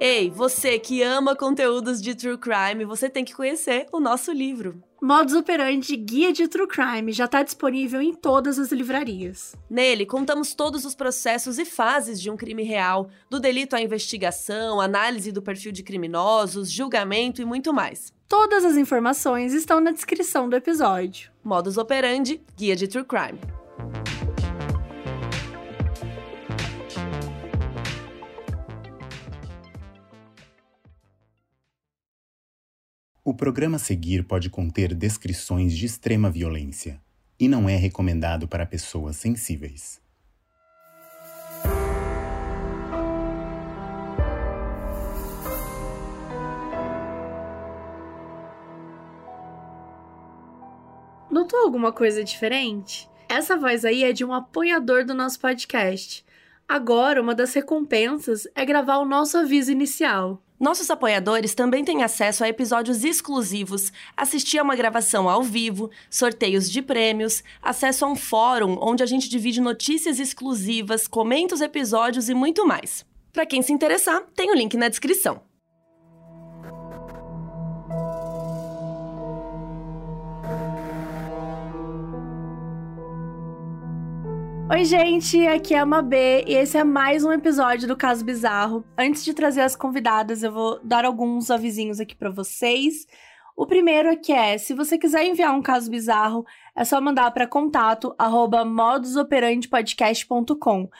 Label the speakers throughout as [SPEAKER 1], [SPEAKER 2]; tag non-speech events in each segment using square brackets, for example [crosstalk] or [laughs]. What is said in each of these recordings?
[SPEAKER 1] Ei, você que ama conteúdos de true crime, você tem que conhecer o nosso livro.
[SPEAKER 2] Modus Operandi Guia de True Crime já está disponível em todas as livrarias.
[SPEAKER 1] Nele, contamos todos os processos e fases de um crime real, do delito à investigação, análise do perfil de criminosos, julgamento e muito mais.
[SPEAKER 2] Todas as informações estão na descrição do episódio.
[SPEAKER 1] Modus Operandi Guia de True Crime.
[SPEAKER 3] O programa a seguir pode conter descrições de extrema violência e não é recomendado para pessoas sensíveis.
[SPEAKER 2] Notou alguma coisa diferente? Essa voz aí é de um apoiador do nosso podcast. Agora, uma das recompensas é gravar o nosso aviso inicial.
[SPEAKER 1] Nossos apoiadores também têm acesso a episódios exclusivos, assistir a uma gravação ao vivo, sorteios de prêmios, acesso a um fórum onde a gente divide notícias exclusivas, comenta os episódios e muito mais. Para quem se interessar, tem o link na descrição.
[SPEAKER 2] Oi, gente, aqui é a Mabê e esse é mais um episódio do Caso Bizarro. Antes de trazer as convidadas, eu vou dar alguns avisinhos aqui para vocês. O primeiro que é, se você quiser enviar um caso bizarro, é só mandar para contato modusoperandipodcast.com.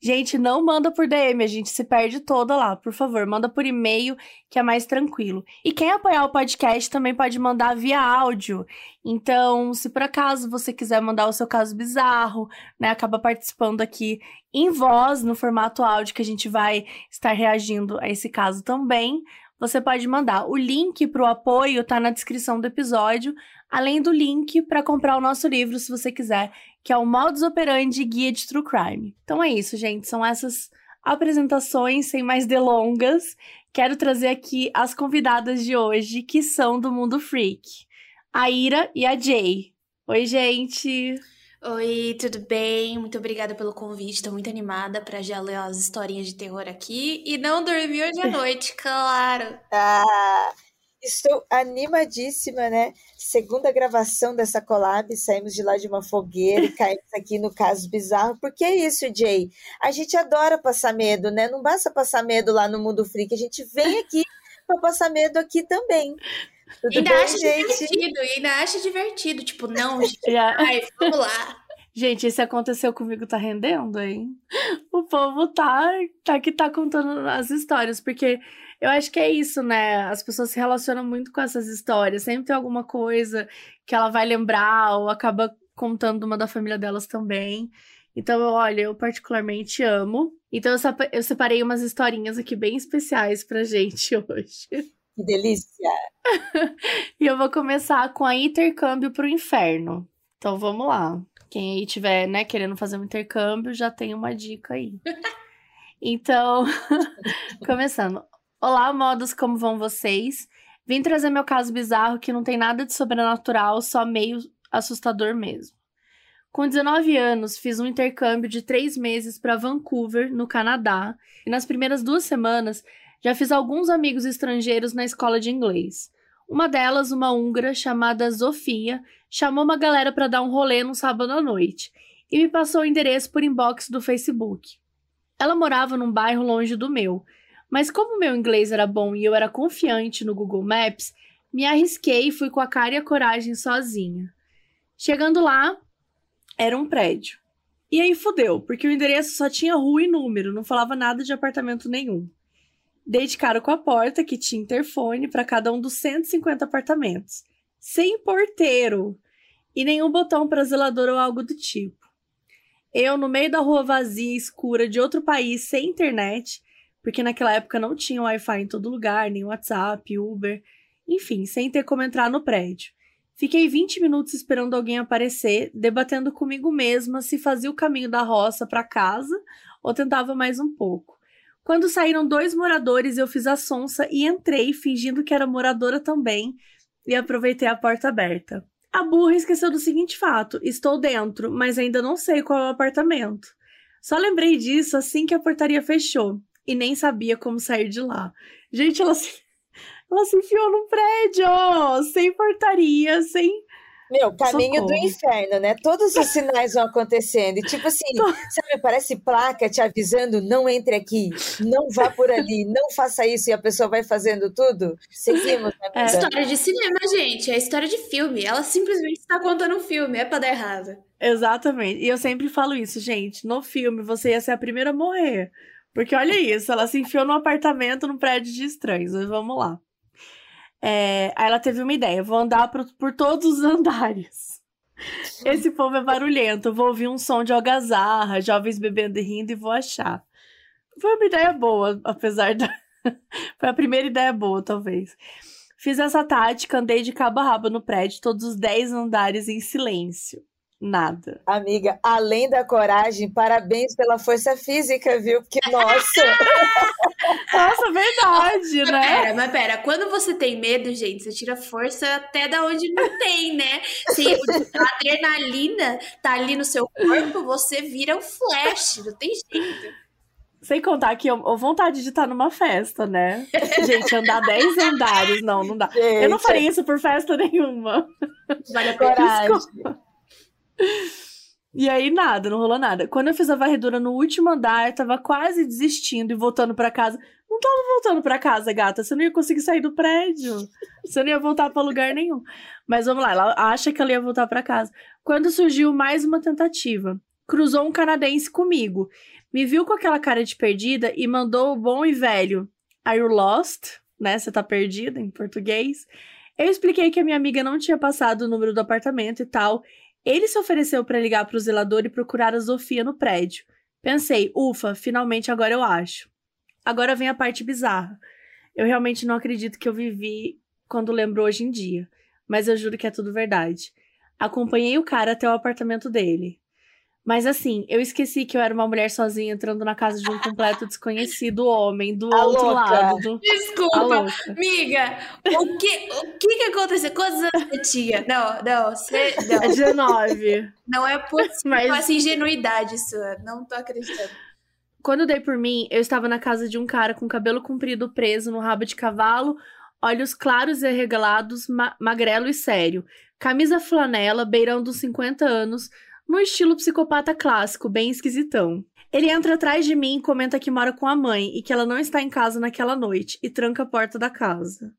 [SPEAKER 2] Gente, não manda por DM, a gente se perde toda lá. Por favor, manda por e-mail, que é mais tranquilo. E quem apoiar o podcast também pode mandar via áudio. Então, se por acaso você quiser mandar o seu caso bizarro, né, acaba participando aqui em voz, no formato áudio, que a gente vai estar reagindo a esse caso também, você pode mandar. O link para o apoio tá na descrição do episódio, além do link para comprar o nosso livro, se você quiser que é o Modus Operandi Guia de True Crime. Então é isso, gente. São essas apresentações, sem mais delongas. Quero trazer aqui as convidadas de hoje, que são do Mundo Freak. A Ira e a Jay. Oi, gente!
[SPEAKER 4] Oi, tudo bem? Muito obrigada pelo convite. Estou muito animada para já ler as historinhas de terror aqui e não dormir hoje à [laughs] noite, claro.
[SPEAKER 5] Ah, Estou animadíssima, né? Segunda gravação dessa collab, saímos de lá de uma fogueira e [laughs] caímos aqui no caso bizarro. Porque é isso, Jay. A gente adora passar medo, né? Não basta passar medo lá no Mundo Freak, a gente vem aqui [laughs] para passar medo aqui também.
[SPEAKER 4] Tudo ainda bem, acha gente? divertido, ainda acha divertido. Tipo, não, [laughs] gente, ai, vamos lá.
[SPEAKER 2] Gente, esse aconteceu comigo tá rendendo, hein? O povo tá, tá que tá contando as histórias, porque eu acho que é isso, né? As pessoas se relacionam muito com essas histórias. Sempre tem alguma coisa que ela vai lembrar ou acaba contando uma da família delas também. Então, olha, eu particularmente amo. Então, eu separei umas historinhas aqui bem especiais pra gente [laughs] hoje.
[SPEAKER 5] Que delícia! [laughs]
[SPEAKER 2] e eu vou começar com a intercâmbio pro inferno. Então, vamos lá. Quem aí tiver, né, querendo fazer um intercâmbio, já tem uma dica aí. [laughs] Então, começando. Olá, modos, como vão vocês? Vim trazer meu caso bizarro que não tem nada de sobrenatural, só meio assustador mesmo. Com 19 anos, fiz um intercâmbio de três meses para Vancouver, no Canadá, e nas primeiras duas semanas já fiz alguns amigos estrangeiros na escola de inglês. Uma delas, uma húngara chamada Zofia, chamou uma galera para dar um rolê no sábado à noite e me passou o endereço por inbox do Facebook. Ela morava num bairro longe do meu, mas como meu inglês era bom e eu era confiante no Google Maps, me arrisquei e fui com a cara e a coragem sozinha. Chegando lá, era um prédio. E aí fudeu, porque o endereço só tinha rua e número, não falava nada de apartamento nenhum. Dei de cara com a porta, que tinha interfone para cada um dos 150 apartamentos. Sem porteiro! E nenhum botão para zelador ou algo do tipo. Eu, no meio da rua vazia e escura de outro país, sem internet, porque naquela época não tinha Wi-Fi em todo lugar, nem WhatsApp, Uber, enfim, sem ter como entrar no prédio. Fiquei 20 minutos esperando alguém aparecer, debatendo comigo mesma se fazia o caminho da roça para casa ou tentava mais um pouco. Quando saíram dois moradores, eu fiz a sonsa e entrei, fingindo que era moradora também, e aproveitei a porta aberta. A burra esqueceu do seguinte fato: estou dentro, mas ainda não sei qual é o apartamento. Só lembrei disso assim que a portaria fechou e nem sabia como sair de lá. Gente, ela se, [laughs] ela se enfiou num prédio, sem portaria, sem
[SPEAKER 5] meu, caminho do
[SPEAKER 2] Socorro.
[SPEAKER 5] inferno, né? Todos os sinais vão acontecendo. E tipo assim, [laughs] sabe, parece placa te avisando: não entre aqui, não vá por ali, não faça isso, e a pessoa vai fazendo tudo. Seguimos, né,
[SPEAKER 2] É.
[SPEAKER 5] amiga?
[SPEAKER 4] História de cinema, gente. É história de filme. Ela simplesmente está contando um filme. É pra dar errado.
[SPEAKER 2] Exatamente. E eu sempre falo isso, gente. No filme, você ia ser a primeira a morrer. Porque olha isso, ela se enfiou num apartamento num prédio de estranhos. Mas vamos lá. É, aí ela teve uma ideia: vou andar por, por todos os [laughs] andares. Esse povo é barulhento. Vou ouvir um som de algazarra, jovens bebendo e rindo e vou achar. Foi uma ideia boa, apesar da. [laughs] Foi a primeira ideia boa, talvez. Fiz essa tática, andei de cabo a rabo no prédio, todos os 10 andares em silêncio. Nada.
[SPEAKER 5] Amiga, além da coragem, parabéns pela força física, viu? Porque, nossa, [laughs]
[SPEAKER 2] Nossa, verdade,
[SPEAKER 4] Mas
[SPEAKER 2] né?
[SPEAKER 4] pera, mas pera. Quando você tem medo, gente, você tira força até da onde não tem, né? Se a [laughs] adrenalina tá ali no seu corpo, você vira um flash. Não tem jeito.
[SPEAKER 2] Sem contar que eu, eu vontade de estar numa festa, né? [laughs] Gente, andar 10 andares, não, não dá. Eu não
[SPEAKER 5] gente,
[SPEAKER 2] faria isso por festa nenhuma.
[SPEAKER 4] Vale a pena.
[SPEAKER 5] coragem.
[SPEAKER 2] E aí, nada, não rolou nada. Quando eu fiz a varredura no último andar, tava quase desistindo e voltando pra casa. Não tava voltando pra casa, gata. Você não ia conseguir sair do prédio. Você não ia voltar pra lugar nenhum. Mas vamos lá, ela acha que ela ia voltar pra casa. Quando surgiu mais uma tentativa, cruzou um canadense comigo. Me viu com aquela cara de perdida e mandou o bom e velho. Are you lost? Né? Você tá perdida em português. Eu expliquei que a minha amiga não tinha passado o número do apartamento e tal. Ele se ofereceu para ligar pro zelador e procurar a Sofia no prédio. Pensei, ufa, finalmente agora eu acho. Agora vem a parte bizarra. Eu realmente não acredito que eu vivi quando lembro hoje em dia, mas eu juro que é tudo verdade. Acompanhei o cara até o apartamento dele. Mas assim, eu esqueci que eu era uma mulher sozinha entrando na casa de um completo desconhecido homem do
[SPEAKER 5] A
[SPEAKER 2] outro
[SPEAKER 5] louca.
[SPEAKER 2] lado. Do...
[SPEAKER 4] Desculpa, amiga. O que, o que que aconteceu? Quantos anos você tinha? Não, não, você, não,
[SPEAKER 2] É 19.
[SPEAKER 4] não é possível
[SPEAKER 2] Mas-
[SPEAKER 4] essa ingenuidade sua. Não tô acreditando.
[SPEAKER 2] Quando dei por mim, eu estava na casa de um cara com cabelo comprido preso no rabo de cavalo, olhos claros e arregalados, ma magrelo e sério, camisa flanela, beirando os 50 anos, no estilo psicopata clássico, bem esquisitão. Ele entra atrás de mim e comenta que mora com a mãe e que ela não está em casa naquela noite e tranca a porta da casa.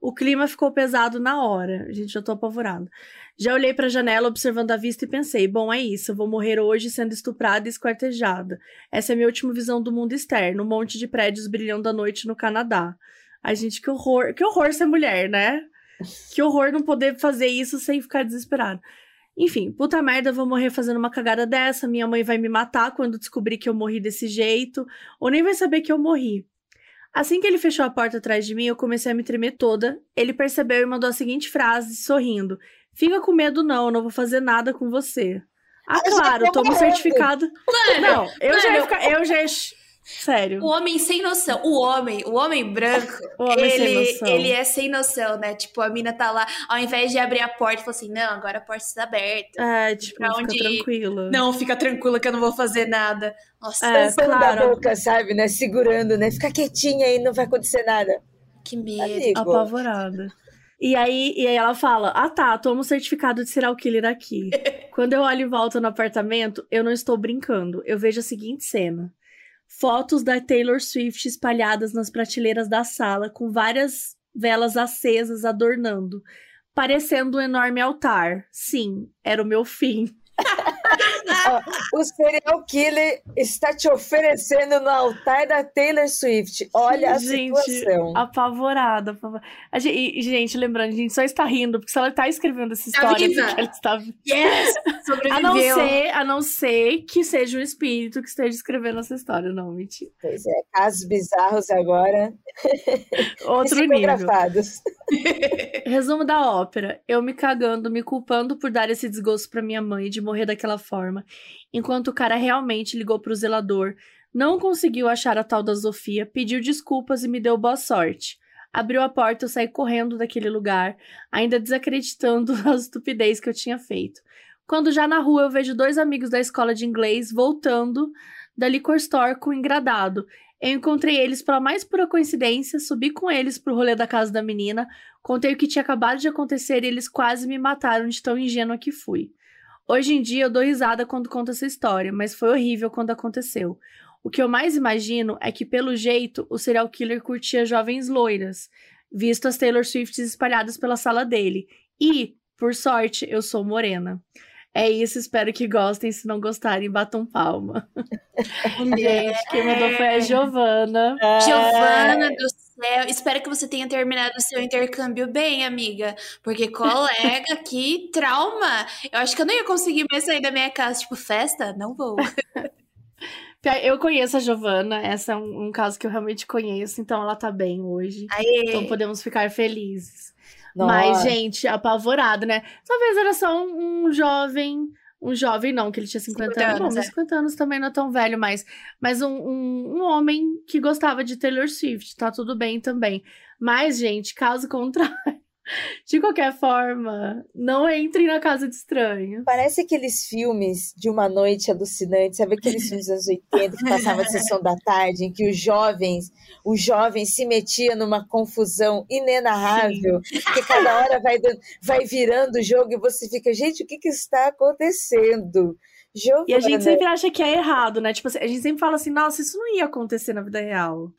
[SPEAKER 2] O clima ficou pesado na hora. Gente, já tô apavorada. Já olhei pra janela observando a vista e pensei: bom, é isso, eu vou morrer hoje sendo estuprada e esquartejada. Essa é a minha última visão do mundo externo, um monte de prédios brilhando à noite no Canadá. Ai, gente, que horror. Que horror ser mulher, né? Que horror não poder fazer isso sem ficar desesperado. Enfim, puta merda, eu vou morrer fazendo uma cagada dessa. Minha mãe vai me matar quando descobrir que eu morri desse jeito, ou nem vai saber que eu morri. Assim que ele fechou a porta atrás de mim, eu comecei a me tremer toda. Ele percebeu e mandou a seguinte frase, sorrindo: Fica com medo, não, eu não vou fazer nada com você. Ah, claro, toma o certificado.
[SPEAKER 4] Mano,
[SPEAKER 2] Não, eu já ia
[SPEAKER 4] mano,
[SPEAKER 2] ficar. Eu já ia. Sério.
[SPEAKER 4] o homem sem noção. O homem, o homem branco,
[SPEAKER 2] O homem sem
[SPEAKER 4] ele,
[SPEAKER 2] noção.
[SPEAKER 4] ele é sem noção, né? Tipo, a mina tá lá, ao invés de abrir a porta, fala assim: não, agora a porta está aberta.
[SPEAKER 2] É, tipo,
[SPEAKER 4] Pra
[SPEAKER 2] fica
[SPEAKER 4] onde
[SPEAKER 2] tranquila.
[SPEAKER 4] Não, fica tranquila que eu não vou fazer nada. Nossa,
[SPEAKER 2] É, claro.
[SPEAKER 5] a boca, sabe, né? Segurando, né? Fica quietinha aí, não vai acontecer nada.
[SPEAKER 4] que medo.
[SPEAKER 5] Amigo.
[SPEAKER 2] Apavorada. E aí, e aí ela fala: Ah tá, toma o certificado de serial killer aqui. [laughs] Quando eu olho em volta no apartamento, eu não estou brincando. Eu vejo a seguinte cena: fotos da Taylor Swift espalhadas nas prateleiras da sala, com várias velas acesas adornando, parecendo um enorme altar. Sim, era o meu fim.
[SPEAKER 5] Ó, o serial killer está te oferecendo no altar da Taylor Swift. Olha a
[SPEAKER 2] Gente,
[SPEAKER 5] situação.
[SPEAKER 2] Apavorada. apavor- A gente, e, gente, lembrando, a gente só está rindo, porque se ela está escrevendo essa
[SPEAKER 4] Tá
[SPEAKER 2] história, porque ela está
[SPEAKER 4] Yes! [laughs]
[SPEAKER 2] A não, ser, a não ser que seja um espírito que esteja escrevendo essa história. Não, mentira.
[SPEAKER 5] Pois é, casos bizarros agora.
[SPEAKER 2] Outro nível. [laughs] Resumo da ópera. Eu me cagando, me culpando por dar esse desgosto pra minha mãe de morrer daquela forma, enquanto o cara realmente ligou pro zelador, não conseguiu achar a tal da Sofia, pediu desculpas e me deu boa sorte. Abriu a porta, eu saí correndo daquele lugar, ainda desacreditando [laughs] a estupidez que eu tinha feito. Quando já na rua eu vejo dois amigos da escola de inglês voltando da liquor store com o engradado. Eu encontrei eles pela mais pura coincidência, subi com eles pro rolê da casa da menina, contei o que tinha acabado de acontecer e eles quase me mataram de tão ingênua que fui. Hoje em dia eu dou risada quando conto essa história, mas foi horrível quando aconteceu. O que eu mais imagino é que, pelo jeito, o serial killer curtia jovens loiras, visto as Taylor Swifts espalhadas pela sala dele. E, por sorte, eu sou morena. É isso, espero que gostem. Se não gostarem, batam palma. [laughs] Gente, quem mandou foi a Giovana.
[SPEAKER 4] Giovana do céu, espero que você tenha terminado o seu intercâmbio bem, amiga. Porque colega, [laughs] que trauma! Eu acho que eu não ia conseguir mais sair da minha casa, tipo, festa? Não vou.
[SPEAKER 2] Eu conheço a Giovana, essa é um, um, caso que eu realmente conheço, então ela tá bem hoje.
[SPEAKER 4] Aê.
[SPEAKER 2] Então podemos ficar felizes. Nossa. Mas, gente, apavorado, né? Talvez era só um, um jovem. Um jovem, não, que ele tinha 50, 50 anos. Bom, é. 50 anos também não é tão velho, mas, mas um, um, um homem que gostava de Taylor Swift, tá tudo bem também. Mas, gente, caso contrário. De qualquer forma, não entrem na casa de estranho.
[SPEAKER 5] Parece aqueles filmes de uma noite alucinante, sabe aqueles [laughs] filmes dos anos 80 que passavam a sessão da tarde, em que os jovens, os jovens se metiam numa confusão inenarrável, Sim. que cada hora vai, vai virando o jogo e você fica, gente, o que, que está acontecendo?
[SPEAKER 2] Giovana. E a gente sempre acha que é errado, né? Tipo, a gente sempre fala assim, nossa, isso não ia acontecer na vida real.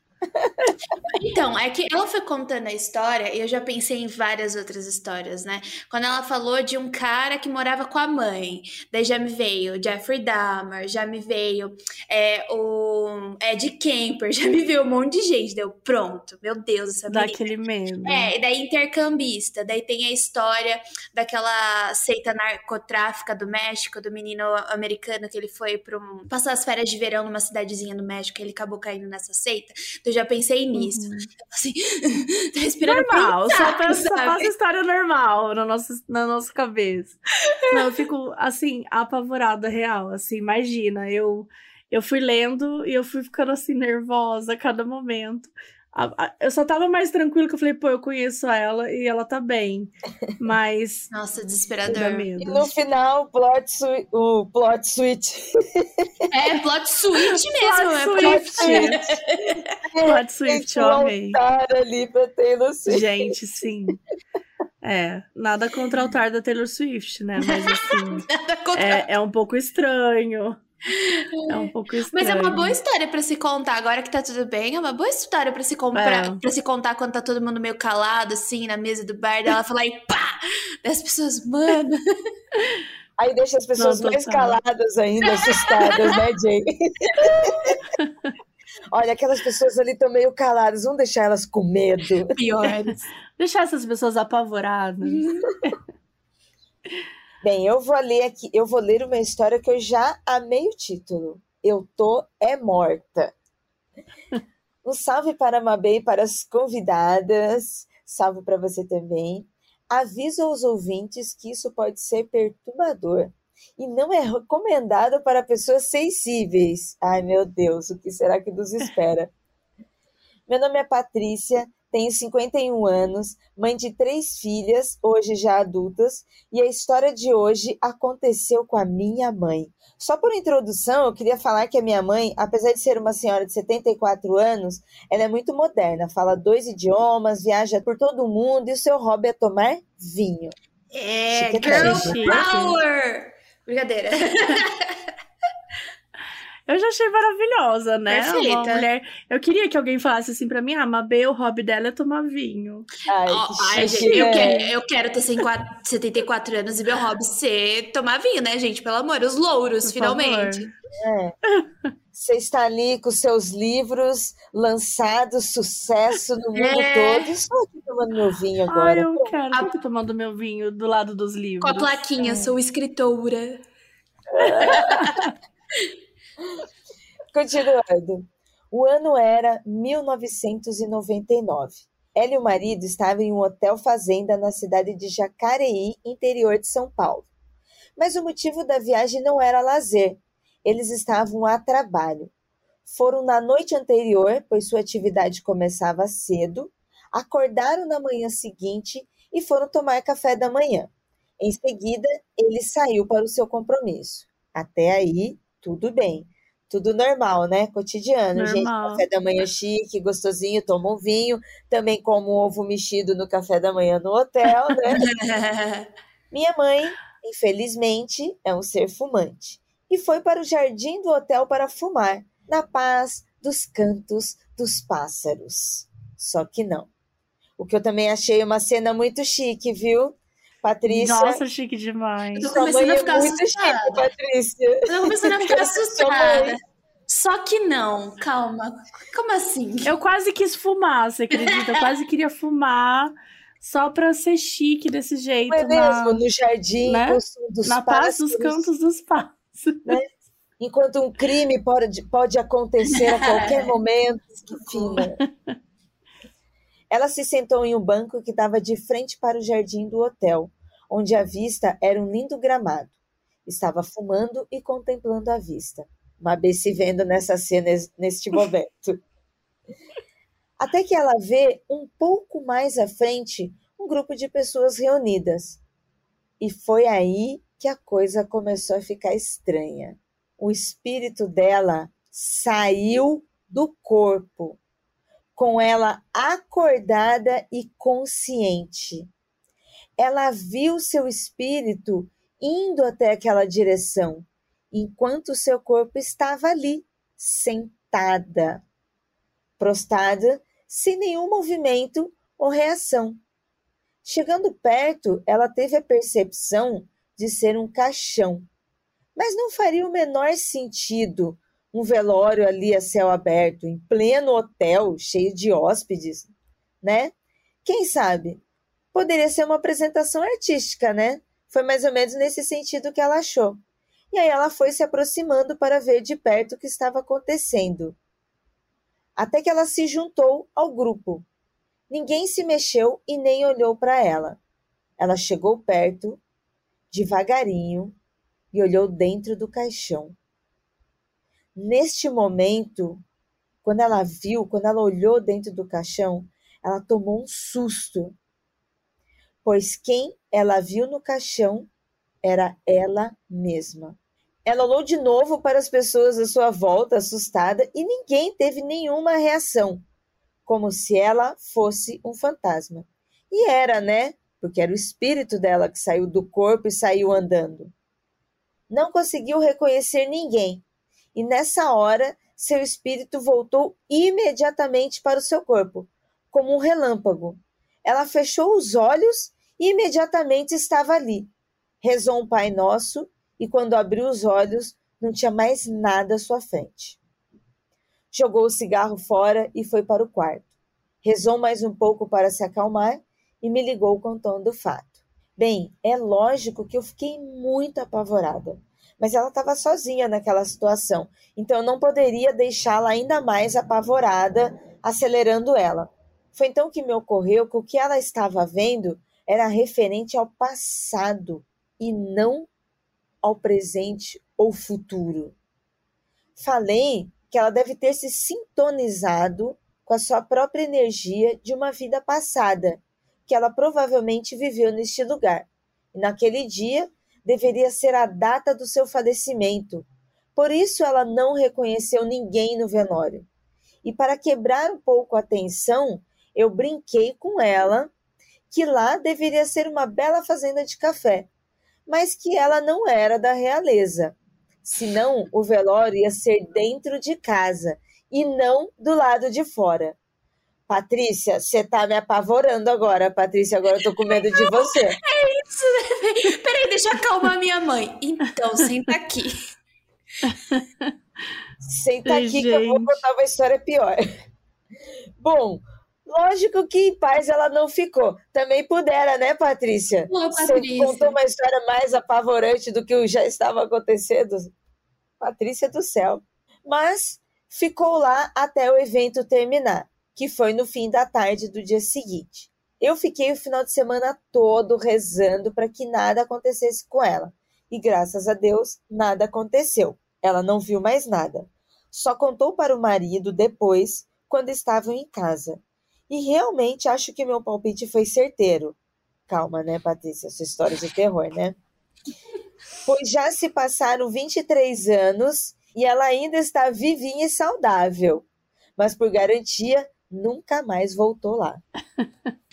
[SPEAKER 4] Então, é que ela foi contando a história e eu já pensei em várias outras histórias, né? Quando ela falou de um cara que morava com a mãe, daí já me veio Jeffrey Dahmer, já me veio é, o Ed Kemper, [laughs] já me veio um monte de gente. Deu pronto, meu Deus, essa
[SPEAKER 2] menina. Daquele mesmo.
[SPEAKER 4] É, e daí intercambista, daí tem a história daquela seita narcotráfica do México, do menino americano que ele foi para um, passar as férias de verão numa cidadezinha do México, e ele acabou caindo nessa seita. Eu já pensei nisso. Uhum. Assim, [laughs] tá respirando
[SPEAKER 2] normal, só, passa, só passa história normal na nossa, na nossa cabeça. [laughs] Não, eu fico, assim, apavorada, real. Assim, imagina, eu, eu fui lendo e eu fui ficando, assim, nervosa a cada momento. Eu só tava mais tranquilo que eu falei, pô, eu conheço ela e ela tá bem. [laughs] Mas.
[SPEAKER 4] Nossa, desesperador.
[SPEAKER 5] E no final, plot o plot switch.
[SPEAKER 4] É, plot switch mesmo.
[SPEAKER 2] Plot é
[SPEAKER 4] plot
[SPEAKER 2] switch. plot switch, eu amei.
[SPEAKER 5] ali pra Taylor Swift.
[SPEAKER 2] Gente, sim. É, nada contra o altar da Taylor Swift, né? Mas assim. [laughs] é, é um pouco estranho. É um pouco estranho. [laughs]
[SPEAKER 4] Mas é uma boa história para se contar. Agora que tá tudo bem, é uma boa história para se comprar, é. para se contar quando tá todo mundo meio calado, assim, na mesa do bar. Daí ela fala e pá! Das pessoas, mano. [laughs]
[SPEAKER 5] Aí deixa as pessoas Não, mais caladas ainda, assustadas, né, Jay? [laughs] Olha, aquelas pessoas ali estão meio caladas, vamos deixar elas com medo.
[SPEAKER 2] Piores. deixar essas pessoas apavoradas.
[SPEAKER 5] Bem, eu vou ler aqui, eu vou ler uma história que eu já amei o título. Eu tô é morta. Um salve para a Mabê e para as convidadas. Salve para você também. Aviso aos ouvintes que isso pode ser perturbador e não é recomendado para pessoas sensíveis. Ai, meu Deus, o que será que nos espera? Meu nome é Patrícia tenho 51 anos, mãe de três filhas, hoje já adultas, e a história de hoje aconteceu com a minha mãe. Só por introdução, eu queria falar que a minha mãe, apesar de ser uma senhora de 74 anos, ela é muito moderna, fala dois idiomas, viaja por todo o mundo e o seu hobby é tomar vinho.
[SPEAKER 4] É, girl power! Brincadeira. [laughs]
[SPEAKER 2] Eu já achei maravilhosa, né? Perfeita. Uma mulher. Eu queria que alguém falasse assim pra mim: ah, Mabê, o hobby dela é tomar vinho.
[SPEAKER 4] Ai, oh, ai gente, eu, quero, eu quero ter 74 anos e meu hobby ser tomar vinho, né, gente? Pelo amor, os louros, Por finalmente.
[SPEAKER 5] É. Você está ali com seus livros lançados, sucesso no mundo é. todo. Estou aqui tomando meu vinho agora.
[SPEAKER 2] Ai, eu quero. Ah, tô tomando meu vinho do lado dos livros.
[SPEAKER 4] Com a plaquinha, é. sou escritora. [laughs] [laughs]
[SPEAKER 5] Continuando. O ano era 1999. Ela e o marido estavam em um hotel fazenda na cidade de Jacareí, interior de São Paulo. Mas o motivo da viagem não era lazer. Eles estavam a trabalho. Foram na noite anterior, pois sua atividade começava cedo, acordaram na manhã seguinte e foram tomar café da manhã. Em seguida, ele saiu para o seu compromisso. Até aí, tudo bem. tudo normal, né? Cotidiano, gente.
[SPEAKER 2] Normal.
[SPEAKER 5] Café da manhã chique, gostosinho, toma um vinho. Também como um ovo mexido no café da manhã no hotel, né? [laughs] Minha mãe, infelizmente, é um ser fumante. E foi para o jardim do hotel para fumar, na paz dos cantos dos pássaros. Só que não. O que eu também achei uma cena muito chique, viu? Patrícia.
[SPEAKER 2] Nossa, chique demais.
[SPEAKER 4] Eu tô começando a
[SPEAKER 5] é
[SPEAKER 4] ficar
[SPEAKER 5] muito
[SPEAKER 4] assustada.
[SPEAKER 5] chique, Patrícia.
[SPEAKER 4] Eu tô começando a ficar [laughs] assustada. Só que não, calma. Como assim?
[SPEAKER 2] Eu quase quis fumar, você acredita? Eu quase queria fumar só pra ser chique desse jeito.
[SPEAKER 5] Não é
[SPEAKER 2] na,
[SPEAKER 5] mesmo? No jardim,
[SPEAKER 2] né?
[SPEAKER 5] dos
[SPEAKER 2] na paz dos cantos dos pássaros.
[SPEAKER 5] Enquanto um crime pode, pode acontecer a qualquer [laughs] momento. Que fina. Ela se sentou em um banco que estava de frente para o jardim do hotel, onde a vista era um lindo gramado. Estava fumando e contemplando a vista. Mabê se vendo nessa cena neste momento. [laughs] Até que ela vê um pouco mais à frente um grupo de pessoas reunidas. E foi aí que a coisa começou a ficar estranha. O espírito dela saiu do corpo, com ela acordada e consciente. Ela viu seu espírito indo até aquela direção, enquanto seu corpo estava ali, sentada, prostrada, sem nenhum movimento ou reação. Chegando perto, ela teve a percepção de ser um caixão, mas não faria o menor sentido um velório ali a céu aberto, em pleno hotel, cheio de hóspedes, né? Quem sabe? Poderia ser uma apresentação artística, né? Foi mais ou menos nesse sentido que ela achou. E aí ela foi se aproximando para ver de perto o que estava acontecendo. Até que ela se juntou ao grupo. Ninguém se mexeu e nem olhou para ela. Ela chegou perto, devagarinho, e olhou dentro do caixão. Neste momento, quando ela viu, quando ela olhou dentro do caixão, ela tomou um susto, pois quem ela viu no caixão era ela mesma. Ela olhou de novo para as pessoas à sua volta, assustada, e ninguém teve nenhuma reação, como se ela fosse um fantasma. E era, né? Porque era o espírito dela que saiu do corpo e saiu andando. Não conseguiu reconhecer ninguém, e nessa hora seu espírito voltou imediatamente para o seu corpo, como um relâmpago. Ela fechou os olhos e imediatamente estava ali. Rezou um Pai Nosso e, quando abriu os olhos, não tinha mais nada à sua frente. Jogou o cigarro fora e foi para o quarto. Rezou mais um pouco para se acalmar e me ligou contando o fato. Bem, é lógico que eu fiquei muito apavorada, mas ela estava sozinha naquela situação, então eu não poderia deixá-la ainda mais apavorada, acelerando ela. Foi então que me ocorreu que o que ela estava vendo era referente ao passado e não ao presente ou futuro. Falei que ela deve ter se sintonizado com a sua própria energia de uma vida passada, que ela provavelmente viveu neste lugar. E naquele dia deveria ser a data do seu falecimento. Por isso ela não reconheceu ninguém no velório. E para quebrar um pouco a tensão, eu brinquei com ela que lá deveria ser uma bela fazenda de café, mas que ela não era da realeza. Senão o velório ia ser dentro de casa e não do lado de fora. Patrícia, você tá me apavorando agora, Patrícia. Agora eu tô com medo de você. [laughs] [laughs]
[SPEAKER 4] Peraí, deixa eu acalmar minha mãe. Então, senta aqui.
[SPEAKER 5] Senta aqui que eu vou
[SPEAKER 2] gente.
[SPEAKER 5] contar uma história pior. Bom, lógico que em paz ela não ficou. Também pudera, né, Patrícia? Você
[SPEAKER 4] Patrícia.
[SPEAKER 5] contou uma história mais apavorante do que o já estava acontecendo. Patrícia do céu. Mas ficou lá até o evento terminar, que foi no fim da tarde do dia seguinte. Eu fiquei o final de semana todo rezando para que nada acontecesse com ela. E graças a Deus, nada aconteceu. Ela não viu mais nada. Só contou para o marido depois, quando estavam em casa. E realmente acho que meu palpite foi certeiro. Calma, né, Patrícia? Sua história de terror, né? Pois já se passaram 23 anos e ela ainda está vivinha e saudável. Mas por garantia, nunca mais voltou lá. [laughs]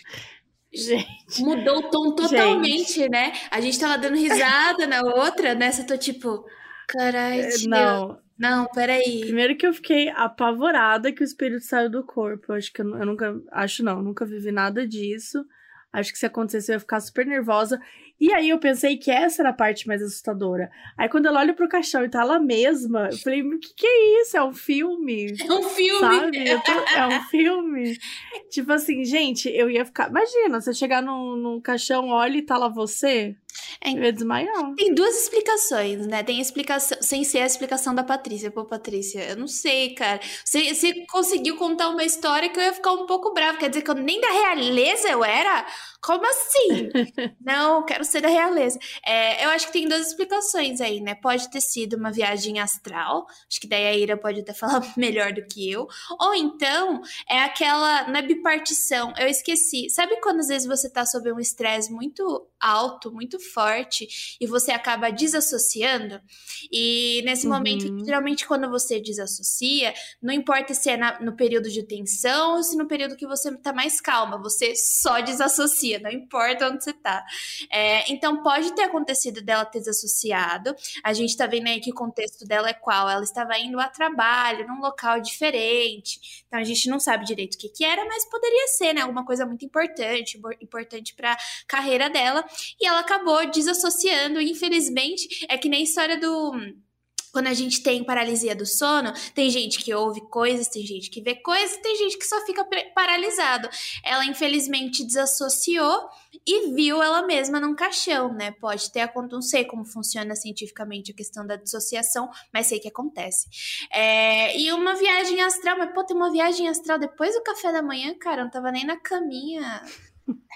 [SPEAKER 2] Gente.
[SPEAKER 4] Mudou o tom totalmente, gente. né? A gente tava dando risada na outra, nessa eu tô tipo, caralho,
[SPEAKER 2] é, Não.
[SPEAKER 4] Não, peraí.
[SPEAKER 2] Primeiro que eu fiquei apavorada que o espírito saiu do corpo. Eu acho que eu, eu nunca. Acho não, nunca vivi nada disso. Acho que se acontecesse eu ia ficar super nervosa. E aí eu pensei que essa era a parte mais assustadora. Aí quando ela olha pro caixão e tá ela mesma, eu falei, o que, que é isso? É um filme?
[SPEAKER 4] É um filme!
[SPEAKER 2] Sabe? Tô... é um [laughs] filme. tipo assim, gente, eu ia ficar. Imagina, você chegar num, num caixão, olha e tá lá você. É, eu ia desmaiar.
[SPEAKER 4] Tem duas explicações, né? Tem a explicação, sem ser a explicação da Patrícia. Pô, Patrícia, eu não sei, cara. Você, você conseguiu contar uma história que eu ia ficar um pouco brava. Quer dizer que eu nem da realeza eu era? Como assim? [laughs] não, quero ser da realeza. É, eu acho que tem duas explicações aí, né? Pode ter sido uma viagem astral. Acho que daí a Ira pode até [laughs] falar melhor do que eu. Ou então, é aquela. Na bipartição, eu esqueci. Sabe quando às vezes você tá sob um estresse muito alto, muito forte, e você acaba desassociando. E nesse uhum. momento, geralmente quando você desassocia, não importa se é na, no período de tensão ou se no período que você tá mais calma, você só desassocia, não importa onde você tá. É, então pode ter acontecido dela ter desassociado. A gente tá vendo aí que o contexto dela é qual? Ela estava indo a trabalho, num local diferente. Então a gente não sabe direito o que, que era, mas poderia ser, né? Alguma coisa muito importante, importante para carreira dela e ela acabou desassociando. E infelizmente, é que nem a história do quando a gente tem paralisia do sono, tem gente que ouve coisas, tem gente que vê coisas, tem gente que só fica paralisado. Ela infelizmente desassociou e viu ela mesma num caixão, né? Pode ter acontecido, não sei como funciona cientificamente a questão da dissociação, mas sei que acontece. É, e uma viagem astral, mas pô, tem uma viagem astral depois do café da manhã, cara, eu não tava nem na caminha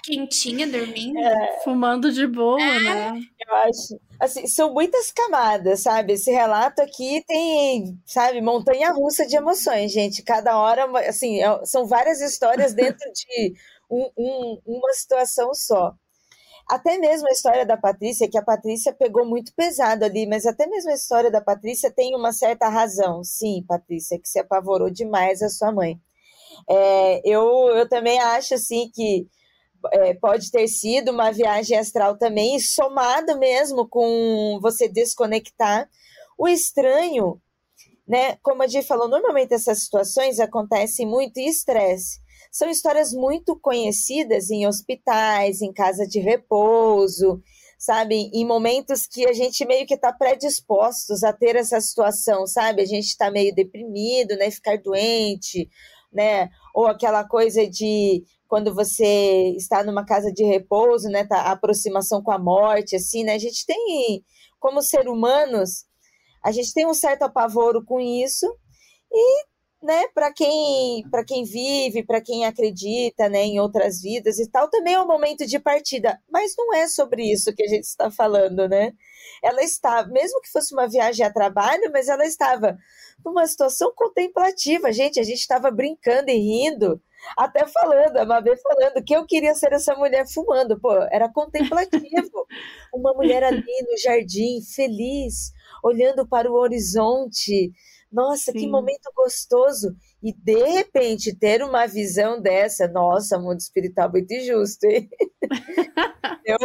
[SPEAKER 4] quentinha, dormindo. É,
[SPEAKER 2] Fumando de boa, é.
[SPEAKER 5] né? Eu acho. Assim, são muitas camadas, sabe? Esse relato aqui tem, sabe, montanha russa de emoções, gente. Cada hora, assim, é, são várias histórias dentro [laughs] de um, um, uma situação só. Até mesmo a história da Patrícia, que a Patrícia pegou muito pesado ali, mas até mesmo a história da Patrícia tem uma certa razão. Sim, Patrícia, que se apavorou demais a sua mãe. É, eu, eu também acho, assim, que é, pode ter sido uma viagem astral também, somado mesmo com você desconectar. O estranho, né? Como a gente falou, normalmente essas situações acontecem muito em estresse. São histórias muito conhecidas em hospitais, em casa de repouso, sabe? Em momentos que a gente meio que está predispostos a ter essa situação, sabe? A gente está meio deprimido, né? Ficar doente, né? Ou aquela coisa de quando você está numa casa de repouso, né, tá, a aproximação com a morte, assim, né, a gente tem, como ser humanos, a gente tem um certo apavoro com isso, e, né, para quem, para quem vive, para quem acredita, né, em outras vidas e tal, também é um momento de partida, mas não é sobre isso que a gente está falando, né, ela está, mesmo que fosse uma viagem a trabalho, mas ela estava numa situação contemplativa, gente, a gente estava brincando e rindo, até falando, a Mabê falando que eu queria ser essa mulher fumando, pô, era contemplativo. [laughs] Uma mulher ali no jardim, feliz, olhando para o horizonte. Nossa, Sim. que momento gostoso. E de repente ter uma visão dessa, nossa, mundo espiritual muito injusto, hein? [laughs] deu,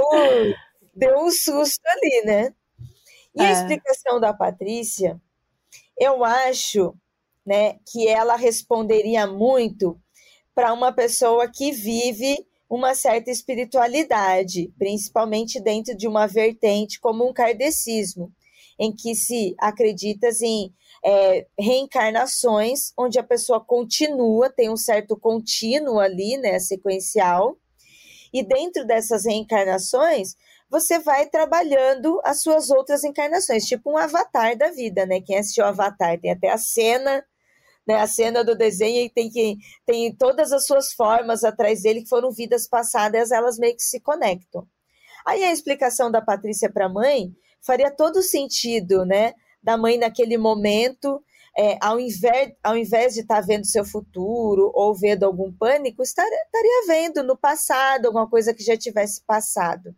[SPEAKER 5] deu um susto ali, né? E é. a explicação da Patrícia, eu acho né, que ela responderia muito para uma pessoa que vive uma certa espiritualidade, principalmente dentro de uma vertente como um kardecismo, em que se acredita em é, reencarnações, onde a pessoa continua, tem um certo contínuo ali, né, sequencial, e dentro dessas reencarnações, você vai trabalhando as suas outras encarnações, tipo um avatar da vida, né? Quem assistiu Avatar tem até a cena né? A cena do desenho tem que tem todas as suas formas atrás dele que foram vidas passadas, elas meio que se conectam. Aí a explicação da Patrícia para a mãe faria todo sentido, né? Da mãe naquele momento, é, ao, invés, ao invés de estar tá vendo seu futuro ou vendo algum pânico, estaria, estaria vendo no passado alguma coisa que já tivesse passado.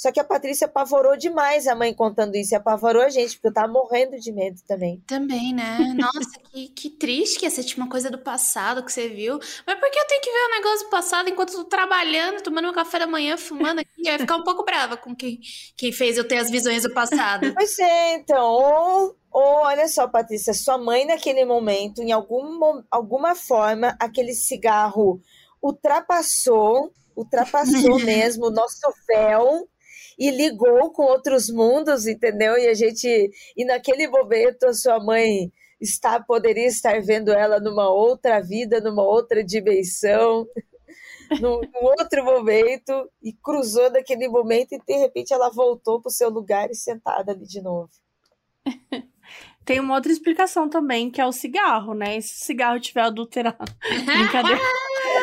[SPEAKER 5] Só que a Patrícia apavorou demais a mãe contando isso, e apavorou a gente, porque eu tava morrendo de medo também.
[SPEAKER 4] Também, né? [laughs] Nossa, que, que triste que essa tipo uma coisa do passado que você viu. Mas por que eu tenho que ver o negócio do passado enquanto eu tô trabalhando, tomando um café da manhã, fumando aqui? Eu ia ficar um pouco brava com quem, quem fez eu ter as visões do passado. [laughs]
[SPEAKER 5] Pois é, então, ou, ou olha só, Patrícia, sua mãe naquele momento, em algum, alguma forma, aquele cigarro ultrapassou, ultrapassou [laughs] mesmo o nosso véu e ligou com outros mundos, entendeu? E a gente, e naquele momento a sua mãe está poderia estar vendo ela numa outra vida, numa outra dimensão, [laughs] num, num outro momento e cruzou naquele momento e de repente ela voltou para o seu lugar e sentada ali de novo. [laughs]
[SPEAKER 2] Tem uma outra explicação também, que é o cigarro, né? E se o cigarro tiver adulterado. [laughs] Brincadeira.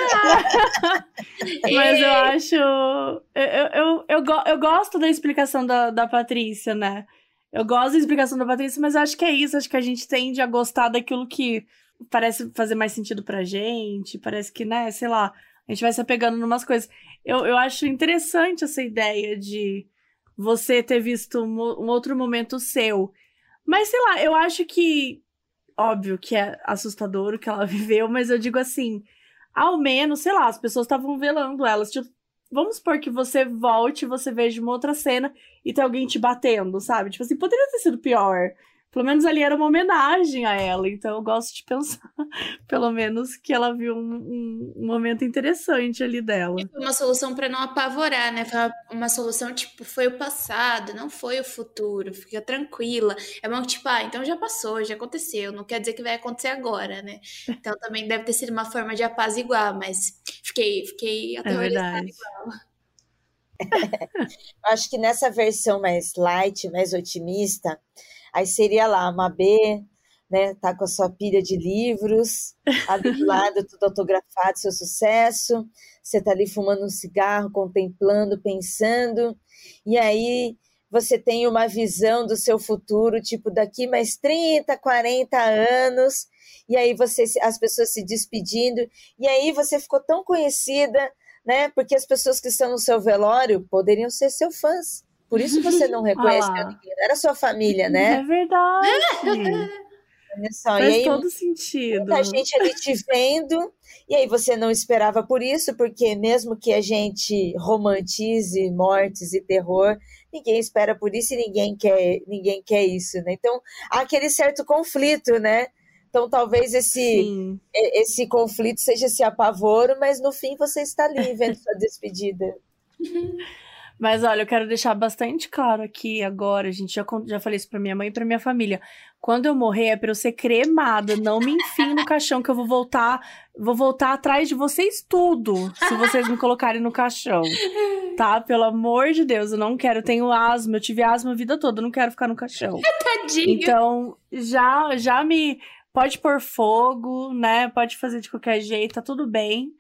[SPEAKER 2] [laughs] Mas eu acho. Eu, eu, eu, eu, gosto da explicação da, da Patrícia, né? Eu gosto da explicação da Patrícia, mas eu acho que é isso. Acho que a gente tende a gostar daquilo que parece fazer mais sentido pra gente. Parece que, né, sei lá, a gente vai se apegando em umas coisas. Eu, eu acho interessante essa ideia de você ter visto um, um outro momento seu. Mas, sei lá, eu acho que. Óbvio que é assustador o que ela [laughs] viveu, mas eu digo assim ao menos, sei lá, as pessoas estavam velando elas. Tipo, vamos supor que você volte, você veja uma outra cena e tem alguém te batendo, sabe? Tipo assim, poderia ter sido pior. Pelo menos ali era uma homenagem a ela, então eu gosto de pensar, [laughs] pelo menos, que ela viu um, um momento interessante ali dela.
[SPEAKER 4] Foi uma solução para não apavorar, né? Foi uma solução tipo, foi o passado, não foi o futuro, fica tranquila. É bom tipo, ah, então já passou, já aconteceu, não quer dizer que vai acontecer agora, né? [laughs] Então também deve ter sido uma forma de apaziguar, mas fiquei, fiquei
[SPEAKER 2] é aterrorizada é
[SPEAKER 4] igual. [laughs]
[SPEAKER 5] Acho que nessa versão mais light, mais otimista, Aí seria lá uma B, né? Tá com a sua pilha de livros, [laughs] ali do lado tudo autografado, seu sucesso. Você tá ali fumando um cigarro, contemplando, pensando. E aí você tem uma visão do seu futuro, tipo daqui mais 30, 40 anos. E aí você as pessoas se despedindo, e aí você ficou tão conhecida, né? Porque as pessoas que estão no seu velório poderiam ser seus fãs. Por isso você não [laughs] reconhece ah. ninguém. Era sua família, né?
[SPEAKER 2] É verdade.
[SPEAKER 5] Olha só.
[SPEAKER 2] Faz
[SPEAKER 5] e aí,
[SPEAKER 2] todo sentido.
[SPEAKER 5] Muita gente ali te vendo, e aí você não esperava por isso, porque mesmo que a gente romantize mortes e terror, ninguém espera por isso e ninguém quer, ninguém quer isso, né? Então, há aquele certo conflito, né? Então, talvez esse, esse conflito seja esse apavoro, mas no fim você está ali vendo sua despedida. [laughs]
[SPEAKER 2] Mas olha, eu quero deixar bastante claro aqui agora, a gente já, já falei isso pra minha mãe e pra minha família. Quando eu morrer é pra eu ser cremada, não me enfim no caixão que eu vou voltar, vou voltar atrás de vocês tudo, se vocês me colocarem no caixão. Tá? Pelo amor de Deus, eu não quero, eu tenho asma, eu tive asma a vida toda, eu não quero ficar no caixão. [laughs]
[SPEAKER 4] Tadinho.
[SPEAKER 2] Então, já já me pode pôr fogo, né? Pode fazer de qualquer jeito, tá tudo bem.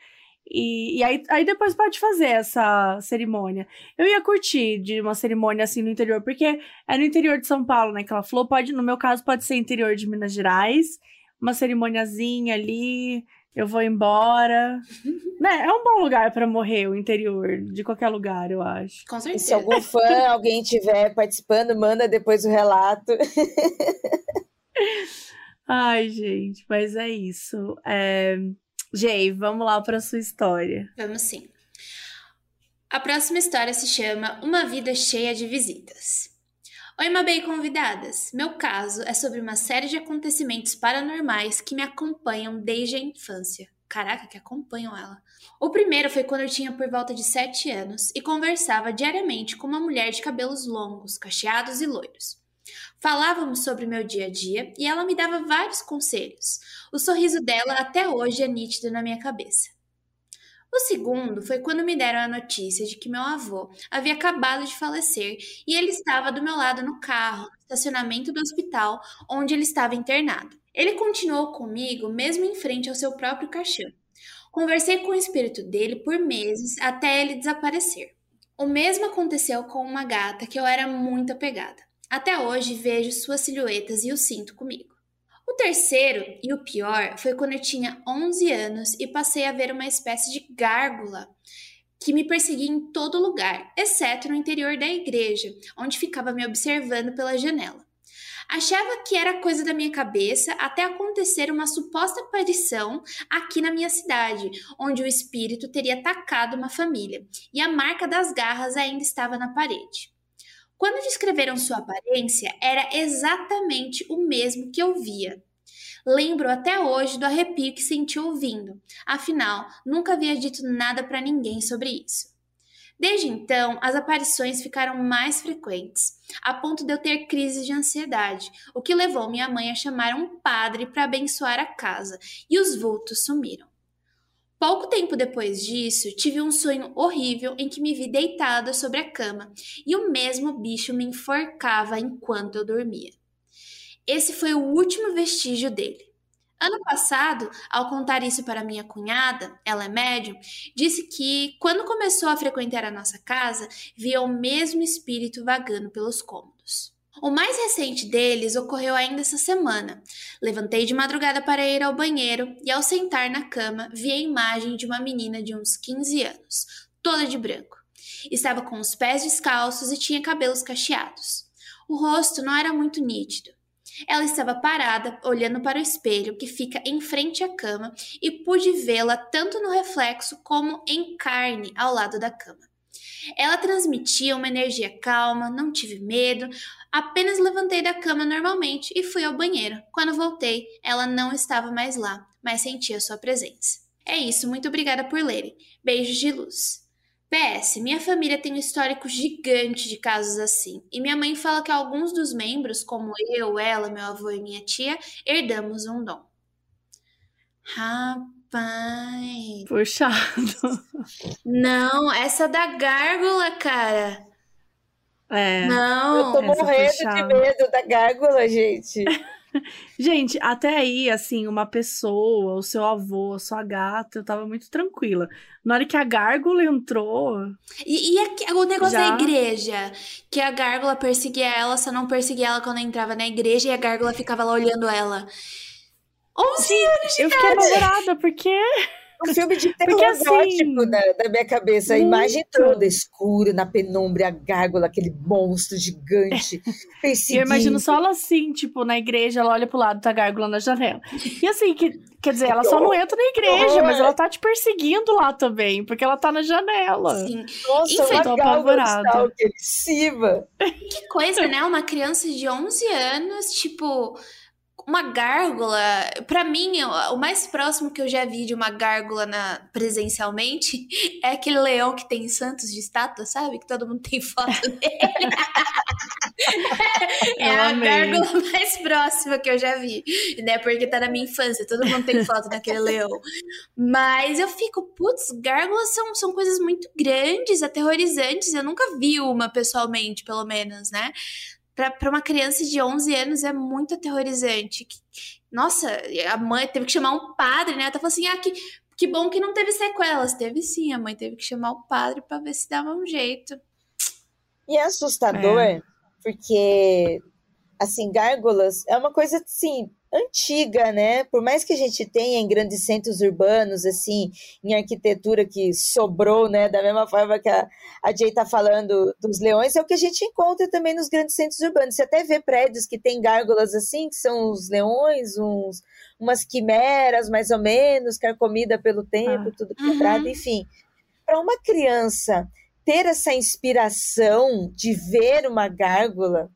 [SPEAKER 2] E, e aí, aí depois pode fazer essa cerimônia. Eu ia curtir de uma cerimônia assim no interior, porque é no interior de São Paulo, né? Que ela falou, pode, no meu caso, pode ser interior de Minas Gerais, uma cerimoniazinha ali, eu vou embora. [laughs] né? É um bom lugar para morrer, o interior, de qualquer lugar, eu acho.
[SPEAKER 4] Com certeza.
[SPEAKER 5] E se algum fã, [laughs] alguém estiver participando, manda depois o relato. [laughs]
[SPEAKER 2] Ai, gente, mas é isso. É... Jay, vamos lá para sua história.
[SPEAKER 4] Vamos sim. A próxima história se chama Uma Vida Cheia de Visitas. Oi, Mabei convidadas! Meu caso é sobre uma série de acontecimentos paranormais que me acompanham desde a infância. Caraca, que acompanham ela. O primeiro foi quando eu tinha por volta de 7 anos e conversava diariamente com uma mulher de cabelos longos, cacheados e loiros. Falávamos sobre meu dia a dia e ela me dava vários conselhos. O sorriso dela até hoje é nítido na minha cabeça. O segundo foi quando me deram a notícia de que meu avô havia acabado de falecer e ele estava do meu lado no carro, no estacionamento do hospital onde ele estava internado. Ele continuou comigo mesmo em frente ao seu próprio caixão. Conversei com o espírito dele por meses até ele desaparecer. O mesmo aconteceu com uma gata que eu era muito apegada. Até hoje vejo suas silhuetas e o sinto comigo. O terceiro e o pior foi quando eu tinha 11 anos e passei a ver uma espécie de gárgula que me perseguia em todo lugar, exceto no interior da igreja, onde ficava me observando pela janela. Achava que era coisa da minha cabeça até acontecer uma suposta aparição aqui na minha cidade, onde o espírito teria atacado uma família e a marca das garras ainda estava na parede. Quando descreveram sua aparência, era exatamente o mesmo que eu via. Lembro até hoje do arrepio que senti ouvindo, afinal, nunca havia dito nada para ninguém sobre isso. Desde então, as aparições ficaram mais frequentes, a ponto de eu ter crises de ansiedade, o que levou minha mãe a chamar um padre para abençoar a casa, e os vultos sumiram. Pouco tempo depois disso, tive um sonho horrível em que me vi deitada sobre a cama e o mesmo bicho me enforcava enquanto eu dormia. Esse foi o último vestígio dele. Ano passado, ao contar isso para minha cunhada, ela é médium, disse que, quando começou a frequentar a nossa casa, via o mesmo espírito vagando pelos cômodos. O mais recente deles ocorreu ainda essa semana. Levantei de madrugada para ir ao banheiro e, ao sentar na cama, vi a imagem de uma menina de uns 15 anos, toda de branco. Estava com os pés descalços e tinha cabelos cacheados. O rosto não era muito nítido. Ela estava parada, olhando para o espelho que fica em frente à cama e pude vê-la tanto no reflexo como em carne ao lado da cama. Ela transmitia uma energia calma, não tive medo, apenas levantei da cama normalmente e fui ao banheiro. Quando voltei, ela não estava mais lá, mas sentia sua presença. É isso, muito obrigada por lerem. Beijos de luz. PS, minha família tem um histórico gigante de casos assim, e minha mãe fala que alguns dos membros, como eu, ela, meu avô e minha tia, herdamos um dom. Rapaz.
[SPEAKER 2] Puxado.
[SPEAKER 4] Não, essa da gárgula, cara.
[SPEAKER 2] É.
[SPEAKER 4] Não.
[SPEAKER 5] Eu tô
[SPEAKER 2] essa
[SPEAKER 5] morrendo de
[SPEAKER 2] puxada.
[SPEAKER 5] medo da gárgula, gente. [laughs]
[SPEAKER 2] Gente, até aí, assim, uma pessoa, o seu avô, a sua gata, eu tava muito tranquila. Na hora que a gárgula entrou,
[SPEAKER 4] E, e aqui- o negócio
[SPEAKER 2] Já.
[SPEAKER 4] da igreja, que a gárgula perseguia ela, só não perseguia ela quando entrava na igreja e a gárgula ficava lá olhando ela. 11 anos de
[SPEAKER 2] eu fiquei apavorada, porque
[SPEAKER 5] Um filme de [laughs]
[SPEAKER 2] Porque
[SPEAKER 5] terror
[SPEAKER 2] assim-
[SPEAKER 5] na, na minha cabeça. A imagem toda escura, na penumbra, a gárgula, aquele monstro gigante
[SPEAKER 2] eu
[SPEAKER 5] perseguindo.
[SPEAKER 2] imagino só ela assim, tipo, na igreja, ela olha pro lado, tá a gárgula na janela. E assim, que, quer dizer, ela só não entra na igreja, mas ela tá te perseguindo lá também, porque ela tá na janela.
[SPEAKER 4] Sim.
[SPEAKER 5] Nossa,
[SPEAKER 4] Enfim,
[SPEAKER 5] uma
[SPEAKER 2] tô
[SPEAKER 5] gárgula
[SPEAKER 2] apavorada.
[SPEAKER 4] Que coisa, né? Uma criança de 11 anos, tipo, uma gárgula. Pra mim, o o mais próximo que eu já vi de uma gárgula na, presencialmente [laughs] é aquele leão que tem em Santos de estátua, sabe? Que todo mundo tem foto [laughs] dele. [laughs] é
[SPEAKER 2] Eu
[SPEAKER 4] a
[SPEAKER 2] amei.
[SPEAKER 4] gárgula mais próxima que eu já vi, né? Porque tá na minha infância, todo mundo tem foto daquele leão. Mas eu fico, putz, gárgulas são, são coisas muito grandes, aterrorizantes. Eu nunca vi uma pessoalmente, pelo menos, né? Pra, pra uma criança de 11 anos é muito aterrorizante. Nossa, a mãe teve que chamar um padre, né? Ela falou assim: ah, que, que bom que não teve sequelas. Teve sim, a mãe teve que chamar o padre pra ver se dava um jeito.
[SPEAKER 5] E é assustador,
[SPEAKER 2] É.
[SPEAKER 5] porque, assim, gárgulas é uma coisa, assim, antiga, né? Por mais que a gente tenha em grandes centros urbanos, assim, em arquitetura que sobrou, né? Da mesma forma que a, a Jay tá falando dos leões, é o que a gente encontra também nos grandes centros urbanos. Você até vê prédios que tem gárgulas assim, que são os leões, uns, umas quimeras, mais ou menos, carcomida pelo tempo,
[SPEAKER 2] Ah.
[SPEAKER 5] tudo quebrado,
[SPEAKER 4] Uhum.
[SPEAKER 5] enfim. Para uma criança ter essa inspiração de ver uma gárgula,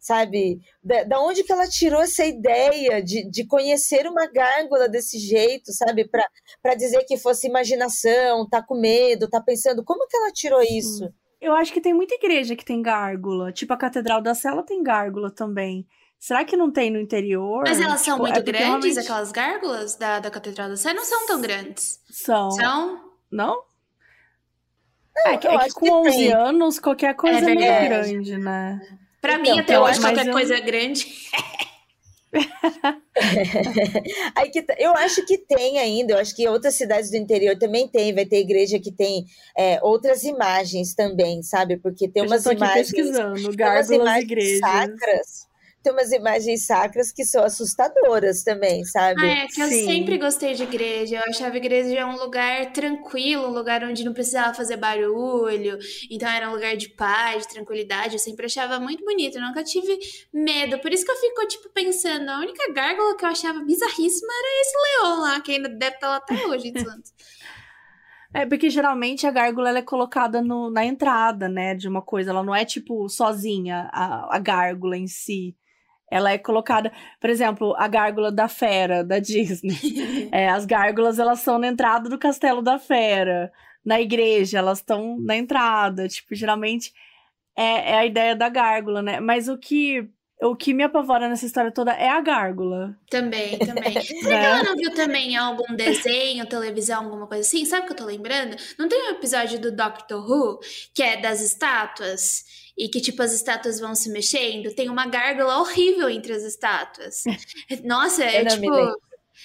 [SPEAKER 5] sabe? Da, da onde que ela tirou essa ideia de, de conhecer uma gárgula desse jeito, sabe? Para dizer que fosse imaginação, tá com medo, tá pensando, como que ela tirou isso?
[SPEAKER 2] Eu acho que tem muita igreja que tem gárgula. Tipo, a Catedral da Sela tem gárgula também. Será que não tem no interior?
[SPEAKER 4] Mas elas são
[SPEAKER 2] Tipo,
[SPEAKER 4] muito
[SPEAKER 2] é
[SPEAKER 4] grandes,
[SPEAKER 2] realmente
[SPEAKER 4] aquelas gárgulas da, da Catedral da Sé? Não são tão grandes.
[SPEAKER 2] São.
[SPEAKER 4] São?
[SPEAKER 2] Não? É que,
[SPEAKER 5] eu
[SPEAKER 2] é que com
[SPEAKER 5] que
[SPEAKER 2] 11
[SPEAKER 5] tem.
[SPEAKER 2] anos, qualquer coisa é, meio
[SPEAKER 4] verdade.
[SPEAKER 2] grande, né?
[SPEAKER 4] Pra
[SPEAKER 5] Então,
[SPEAKER 4] mim, até
[SPEAKER 5] eu
[SPEAKER 4] hoje, qualquer
[SPEAKER 2] eu-
[SPEAKER 4] coisa grande. [laughs]
[SPEAKER 5] Aí que tá- eu acho que tem ainda, eu acho que outras cidades do interior também tem, vai ter igreja que tem é, outras imagens também, sabe? Porque tem
[SPEAKER 2] Eu
[SPEAKER 5] umas imagens
[SPEAKER 2] pesquisando,
[SPEAKER 5] Tem umas imagens
[SPEAKER 2] igrejas.
[SPEAKER 5] sacras tem umas imagens sacras que são assustadoras também, sabe?
[SPEAKER 4] Ah, é que eu
[SPEAKER 2] Sim.
[SPEAKER 4] sempre gostei de igreja. Eu achava a igreja um lugar tranquilo, um lugar onde não precisava fazer barulho. Então era um lugar de paz, de tranquilidade. Eu sempre achava muito bonito. Eu nunca tive medo. Por isso que eu fico, tipo, pensando, a única gárgula que eu achava bizarríssima era esse leão lá, que ainda deve estar lá até hoje em Santos. [laughs]
[SPEAKER 2] É, porque geralmente a gárgula ela é colocada no- na entrada, né, de uma coisa. Ela não é, tipo, sozinha, a, a gárgula em si. Ela é colocada, por exemplo, a gárgula da fera, da Disney. [laughs] É, as gárgulas, elas são na entrada do castelo da fera. Na igreja, elas estão na entrada. Tipo, geralmente é, é a ideia da gárgula, né? Mas o que, o que me apavora nessa história toda é a gárgula.
[SPEAKER 4] Também, [laughs] também. Será que
[SPEAKER 2] Né?
[SPEAKER 4] ela não viu também algum desenho, televisão, alguma coisa assim? Sabe o que eu tô lembrando? Não tem um episódio do Doctor Who que é das estátuas? E que, tipo, as estátuas vão se mexendo? Tem uma gárgula horrível entre as estátuas. [laughs] Nossa, é tipo.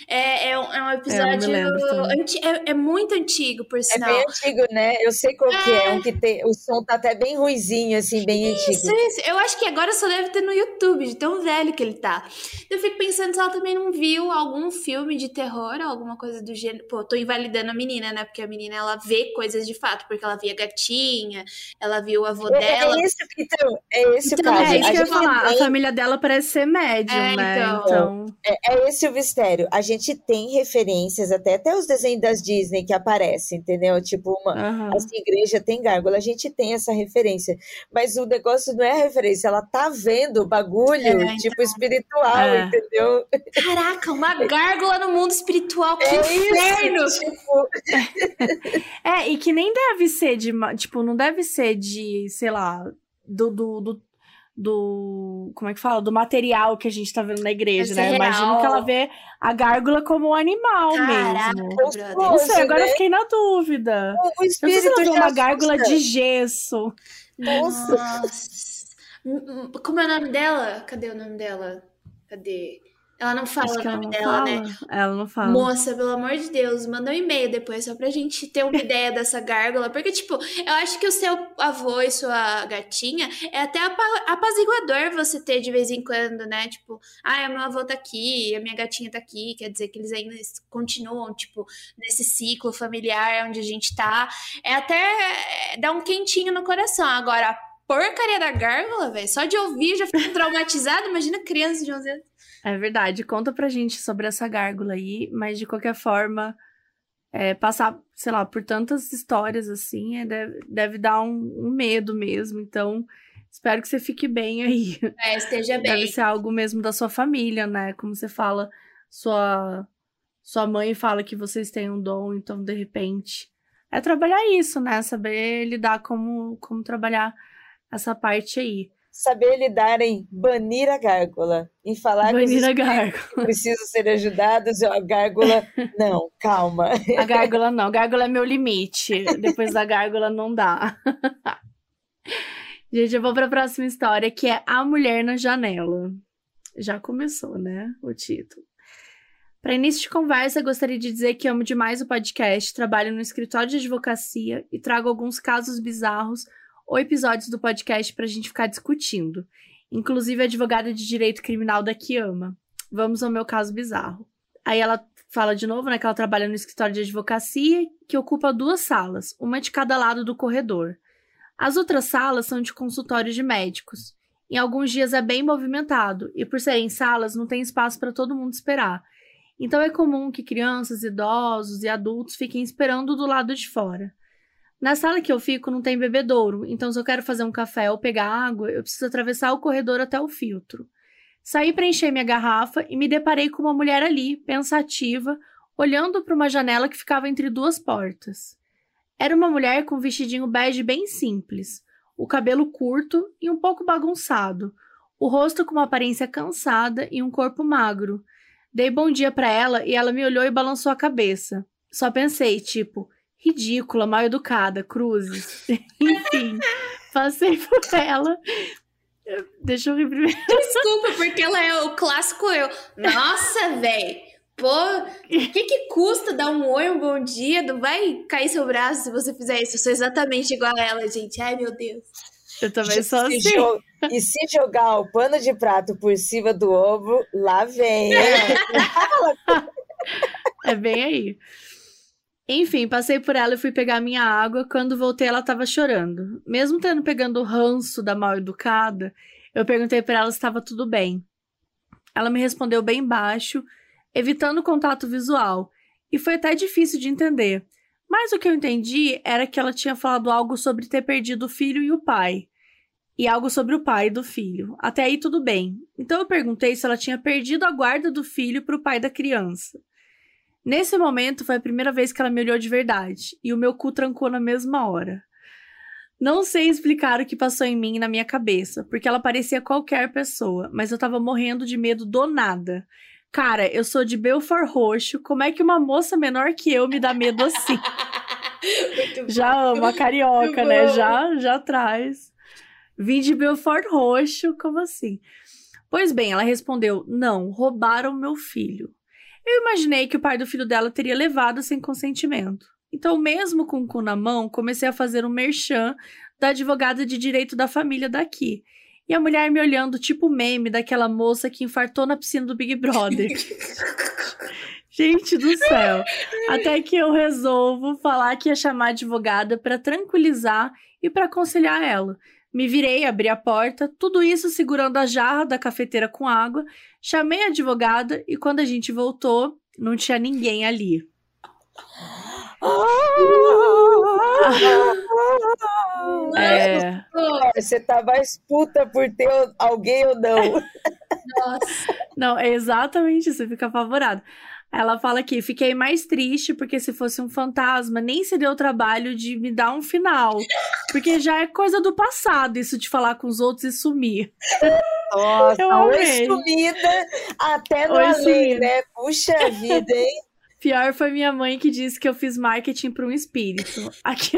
[SPEAKER 4] É, é, um, é um episódio.
[SPEAKER 2] lembro também.
[SPEAKER 4] anti- é, é muito antigo, por
[SPEAKER 5] É
[SPEAKER 4] sinal.
[SPEAKER 5] bem antigo, né? Eu sei qual que é, um que tem, o som tá até bem ruizinho, assim, bem
[SPEAKER 4] Isso,
[SPEAKER 5] antigo.
[SPEAKER 4] isso. Eu acho que agora só deve ter no YouTube, de tão velho que ele tá. Eu fico pensando se ela também não viu algum filme de terror, alguma coisa do gênero. Pô, tô invalidando a menina, né? Porque a menina, ela vê coisas de fato, porque ela via gatinha, ela viu o avô
[SPEAKER 5] É,
[SPEAKER 4] dela.
[SPEAKER 5] é esse, então, é esse
[SPEAKER 4] Então,
[SPEAKER 5] o caso.
[SPEAKER 2] É isso
[SPEAKER 5] A
[SPEAKER 2] que eu ia falar. A família dela parece ser médium,
[SPEAKER 4] É,
[SPEAKER 2] né?
[SPEAKER 4] então.
[SPEAKER 2] Então.
[SPEAKER 5] É, é esse o mistério. A gente tem referências, até, até os desenhos das Disney que aparecem, entendeu? Tipo, uma,
[SPEAKER 2] aham.
[SPEAKER 5] assim, igreja tem gárgula, a gente tem essa referência. Mas o negócio não é a referência, ela tá vendo o bagulho,
[SPEAKER 4] É, então.
[SPEAKER 5] tipo, espiritual,
[SPEAKER 2] É.
[SPEAKER 5] entendeu?
[SPEAKER 4] Caraca, uma gárgula no mundo espiritual, que
[SPEAKER 5] É
[SPEAKER 4] inferno!
[SPEAKER 5] isso, tipo,
[SPEAKER 2] É, e que nem deve ser de. Tipo, não deve ser de, sei lá, do. do, do, do- como é que fala? Do material que a gente tá vendo na igreja,
[SPEAKER 4] Deve
[SPEAKER 2] né?
[SPEAKER 4] ser
[SPEAKER 2] Imagino
[SPEAKER 4] real.
[SPEAKER 2] que ela vê a gárgula como um animal
[SPEAKER 4] Caraca,
[SPEAKER 2] mesmo.
[SPEAKER 4] brother.
[SPEAKER 2] Não sei, agora eu
[SPEAKER 5] né?
[SPEAKER 2] fiquei na dúvida.
[SPEAKER 5] o
[SPEAKER 2] Eu não sei se
[SPEAKER 5] espírito
[SPEAKER 2] ela
[SPEAKER 5] já
[SPEAKER 2] uma gárgula de gesso.
[SPEAKER 5] Nossa.
[SPEAKER 4] Nossa. Hum, hum, Como é o nome dela? Cadê o nome dela? Cadê? Ela não fala o nome dela,
[SPEAKER 2] fala.
[SPEAKER 4] né?
[SPEAKER 2] Ela não fala.
[SPEAKER 4] Moça, pelo amor de Deus, manda um e-mail depois, só pra gente ter uma [laughs] ideia dessa gárgula. Porque, tipo, eu acho que o seu avô e sua gatinha é até apa- apaziguador você ter de vez em quando, né? Tipo, ah, meu avô tá aqui, a minha gatinha tá aqui. Quer dizer que eles ainda continuam, tipo, nesse ciclo familiar onde a gente tá. É até é, dá um quentinho no coração. Agora, a porcaria da gárgula, velho, só de ouvir já fico [laughs] traumatizada. Imagina criança de 11 anos.
[SPEAKER 2] É verdade. Conta pra gente sobre essa gárgula aí, mas de qualquer forma, é, passar, sei lá, por tantas histórias assim, é, deve, deve dar um, um medo mesmo. Então, espero que você fique bem aí.
[SPEAKER 4] É, esteja bem.
[SPEAKER 2] Deve ser algo mesmo da sua família, né? Como você fala, sua, sua mãe fala que vocês têm um dom, então de repente. É trabalhar isso, né? Saber lidar como, como trabalhar essa parte aí.
[SPEAKER 5] Saber lidar em banir a gárgula, em falar que
[SPEAKER 2] Banir a
[SPEAKER 5] espíritos
[SPEAKER 2] gárgula.
[SPEAKER 5] precisam ser ajudados, a gárgula, [laughs] não, calma.
[SPEAKER 2] A gárgula não. Gárgula é meu limite. Depois da gárgula não dá. [laughs] Gente, eu vou pra próxima história, que é A Mulher na Janela. Já começou, né? O título. Para início de conversa, gostaria de dizer que amo demais o podcast, trabalho no escritório de advocacia e trago alguns casos bizarros ou episódios do podcast pra gente ficar discutindo. Inclusive, a advogada de direito criminal daqui ama. Vamos ao meu caso bizarro. Aí ela fala de novo, né, que ela trabalha no escritório de advocacia, que ocupa duas salas, uma de cada lado do corredor. As outras salas são de consultórios de médicos. Em alguns dias é bem movimentado, e por serem salas, não tem espaço para todo mundo esperar. Então é comum que crianças, idosos e adultos fiquem esperando do lado de fora. Na sala que eu fico não tem bebedouro, então se eu quero fazer um café ou pegar água, eu preciso atravessar o corredor até o filtro. Saí para encher minha garrafa e me deparei com uma mulher ali, pensativa, olhando para uma janela que ficava entre duas portas. Era uma mulher com um vestidinho bege bem simples, o cabelo curto e um pouco bagunçado, o rosto com uma aparência cansada e um corpo magro. Dei bom dia para ela e ela me olhou e balançou a cabeça. Só pensei, tipo, ridícula, mal educada, cruzes. [laughs] Enfim, passei por ela. Deixa eu rir primeiro.
[SPEAKER 4] Desculpa, porque ela é o clássico eu. Nossa, velho. Pô, o que que custa dar um oi, um bom dia? Não vai cair seu braço se você fizer isso. Eu sou exatamente igual a ela, gente. Ai, meu Deus.
[SPEAKER 2] Eu também sou
[SPEAKER 5] se,
[SPEAKER 2] assim.
[SPEAKER 5] jo- E se jogar o pano de prato por cima do ombro, lá vem. [laughs]
[SPEAKER 2] é bem aí. Enfim, passei por ela e fui pegar minha água. Quando voltei, ela estava chorando. Mesmo tendo pegando o ranço da mal educada, eu perguntei para ela se estava tudo bem. Ela me respondeu bem baixo, evitando contato visual, e foi até difícil de entender. Mas o que eu entendi era que ela tinha falado algo sobre ter perdido o filho e o pai. E algo sobre o pai do filho. Até aí tudo bem. Então eu perguntei se ela tinha perdido a guarda do filho para o pai da criança. Nesse momento foi a primeira vez que ela me olhou de verdade, e o meu cu trancou na mesma hora. Não sei explicar o que passou em mim e na minha cabeça, porque ela parecia qualquer pessoa, mas eu tava morrendo de medo do nada. Cara, eu sou de Belfort Roxo, como é que uma moça menor que eu me dá medo assim? [laughs] já amo a carioca, né? Já, já traz. Vim de Belfort Roxo, como assim? Pois bem, ela respondeu: Não, roubaram meu filho. Eu imaginei que o pai do filho dela teria levado sem consentimento. Então, mesmo com o cu na mão, comecei a fazer um merchan da advogada de direito da família daqui. E a mulher me olhando, tipo meme daquela moça que infartou na piscina do Big Brother. [laughs] Gente do céu. Até que eu resolvo falar que ia chamar a advogada para tranquilizar e para aconselhar ela. Me virei, abri a porta, tudo isso segurando a jarra da cafeteira com água, chamei a advogada e quando a gente voltou, não tinha ninguém ali.
[SPEAKER 5] É. Você tá mais puta por ter alguém ou não.
[SPEAKER 2] Nossa. Não, é exatamente isso, você fica apavorado. Ela fala aqui: fiquei mais triste porque se fosse um fantasma, nem se deu o trabalho de me dar um final. Porque já é coisa do passado isso de falar com os outros e sumir.
[SPEAKER 5] Nossa, oi sumida até no além, né? Puxa vida, hein?
[SPEAKER 2] Pior foi minha mãe que disse que eu fiz marketing para um espírito. Aqui,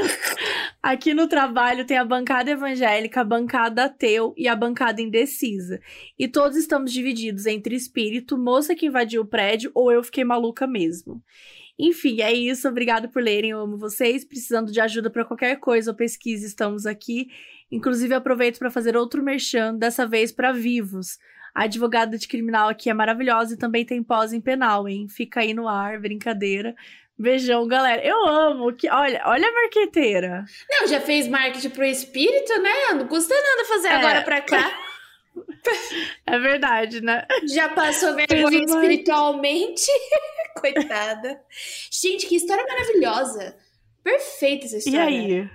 [SPEAKER 2] aqui no trabalho tem a bancada evangélica, a bancada ateu e a bancada indecisa. E todos estamos divididos entre espírito, moça que invadiu o prédio ou eu fiquei maluca mesmo. Enfim, é isso. Obrigado por lerem. Eu amo vocês. Precisando de ajuda para qualquer coisa ou pesquisa, estamos aqui. Inclusive, aproveito para fazer outro merchan, dessa vez para vivos. A advogada de criminal aqui é maravilhosa e também tem pós em penal, hein? Fica aí no ar, brincadeira. Beijão, galera. Eu amo que. Olha, olha a marqueteira.
[SPEAKER 4] Não, já fez marketing pro espírito, né? Não custa nada fazer é. agora pra cá. [laughs]
[SPEAKER 2] É verdade, né?
[SPEAKER 4] Já passou vergonha espiritualmente. [laughs] Coitada. Gente, que história maravilhosa. Perfeita essa história.
[SPEAKER 2] E aí?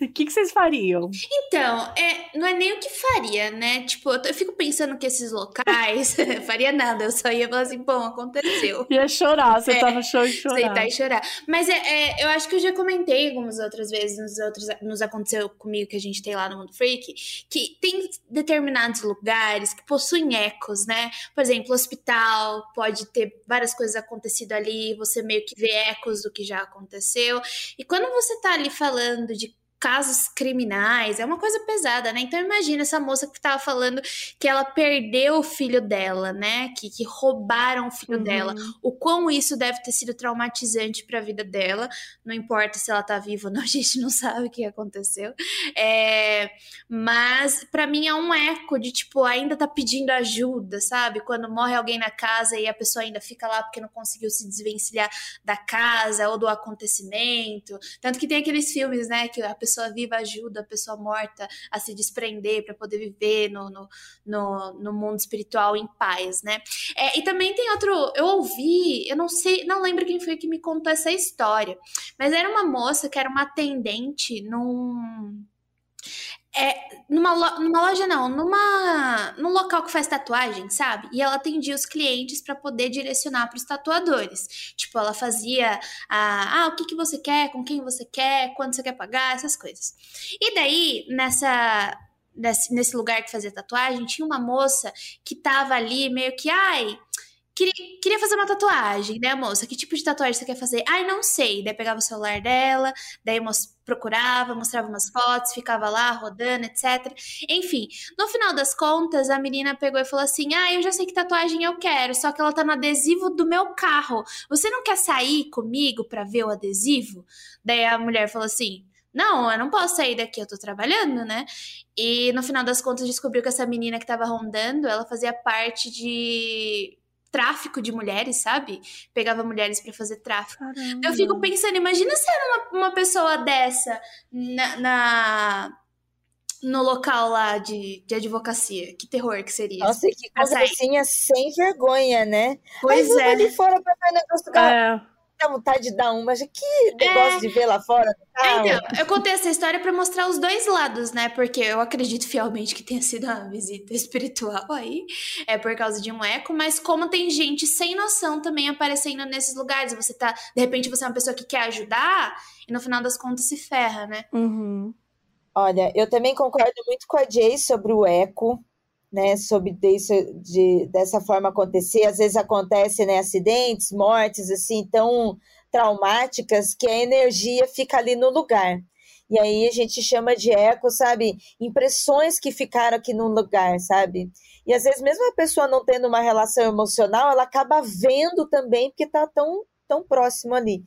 [SPEAKER 2] O [laughs] que, que, vocês fariam?
[SPEAKER 4] Então, é, não é nem o que faria, né? Tipo, eu, eu fico pensando que esses locais [laughs] faria nada, eu só ia falar assim, bom, aconteceu. [laughs]
[SPEAKER 2] Ia chorar, você é, tá no show e chorar.
[SPEAKER 4] Aceitar e chorar. Mas é, é, eu acho que eu já comentei algumas outras vezes, nos outros, nos aconteceu comigo que a gente tem lá no Mundo Freak, que tem determinados lugares que possuem ecos, né? Por exemplo, hospital, pode ter várias coisas acontecido ali, você meio que vê ecos do que já aconteceu. E quando você tá ali falando de casos criminais, é uma coisa pesada, né? Então imagina essa moça que tava falando que ela perdeu o filho dela, né? Que, que roubaram o filho uhum. dela. O quão isso deve ter sido traumatizante para a vida dela. Não importa se ela tá viva ou não, [laughs] a gente não sabe o que aconteceu. É, mas para mim é um eco de tipo, ainda tá pedindo ajuda, sabe? Quando morre alguém na casa e a pessoa ainda fica lá porque não conseguiu se desvencilhar da casa ou do acontecimento. Tanto que tem aqueles filmes, né, que a pessoa pessoa viva ajuda a pessoa morta a se desprender para poder viver no, no, no, no, mundo espiritual em paz, né? É, e também tem outro, eu ouvi, eu não sei, não lembro quem foi que me contou essa história, mas era uma moça que era uma atendente num é, numa, numa loja não, numa num local que faz tatuagem, sabe? E ela atendia os clientes para poder direcionar para os tatuadores. Tipo, ela fazia a, ah, o que, que você quer, com quem você quer, quando você quer pagar, essas coisas. E daí, nessa nesse, nesse lugar que fazia tatuagem, tinha uma moça que tava ali meio que, ai, Queria, queria fazer uma tatuagem, né, moça? Que tipo de tatuagem você quer fazer? Ai, não sei. Daí pegava o celular dela, daí procurava, mostrava umas fotos, ficava lá rodando, etc. Enfim, no final das contas, a menina pegou e falou assim: Ah, eu já sei que tatuagem eu quero, só que ela tá no adesivo do meu carro. Você não quer sair comigo pra ver o adesivo? Daí a mulher falou assim: não, eu não posso sair daqui, eu tô trabalhando, né? E no final das contas descobriu que essa menina que tava rondando, ela fazia parte de tráfico de mulheres, sabe? Pegava mulheres para fazer tráfico.
[SPEAKER 2] Caramba.
[SPEAKER 4] Eu fico pensando, imagina se era uma, uma pessoa dessa na, na- no local lá de, de advocacia. Que terror que seria.
[SPEAKER 5] Nossa, que conversinha sem vergonha, né?
[SPEAKER 4] pois
[SPEAKER 5] Mas
[SPEAKER 4] é.
[SPEAKER 5] ali fora pra ver o negócio do carro.
[SPEAKER 2] É,
[SPEAKER 5] Dá vontade de dar uma, mas que negócio de ver lá fora
[SPEAKER 4] É, então, eu contei essa história pra mostrar os dois lados, né? Porque eu acredito fielmente que tenha sido uma visita [laughs] espiritual aí, é por causa de um eco, mas como tem gente sem noção também aparecendo nesses lugares, você tá, de repente você é uma pessoa que quer ajudar e no final das contas se ferra, né?
[SPEAKER 2] uhum.
[SPEAKER 5] Olha, eu também concordo muito com a Jay sobre o eco, né? Sobre isso, de, dessa forma acontecer. Às vezes acontece, né, acidentes, mortes, assim, tão traumáticas que a energia fica ali no lugar. E aí a gente chama de eco, sabe? Impressões que ficaram aqui num lugar, sabe? E às vezes, mesmo a pessoa não tendo uma relação emocional, ela acaba vendo também, porque tá tão, tão próximo ali.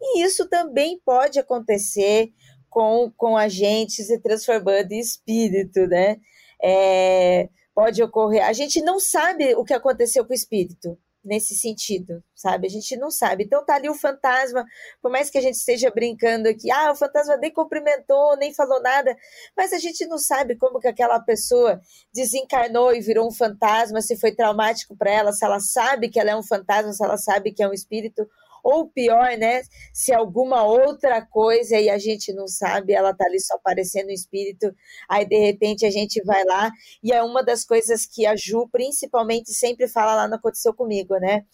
[SPEAKER 5] E isso também pode acontecer com, com agentes se transformando em espírito, né? É, pode ocorrer. A gente não sabe o que aconteceu com o espírito nesse sentido, sabe? A gente não sabe. Então tá ali o fantasma, por mais que a gente esteja brincando aqui, ah, o fantasma nem cumprimentou, nem falou nada, mas a gente não sabe como que aquela pessoa desencarnou e virou um fantasma, se foi traumático para ela, se ela sabe que ela é um fantasma, se ela sabe que é um espírito, ou pior, né? Se alguma outra coisa e a gente não sabe, ela tá ali só aparecendo um espírito, aí de repente a gente vai lá, e é uma das coisas que a Ju principalmente sempre fala lá no Aconteceu Comigo, né?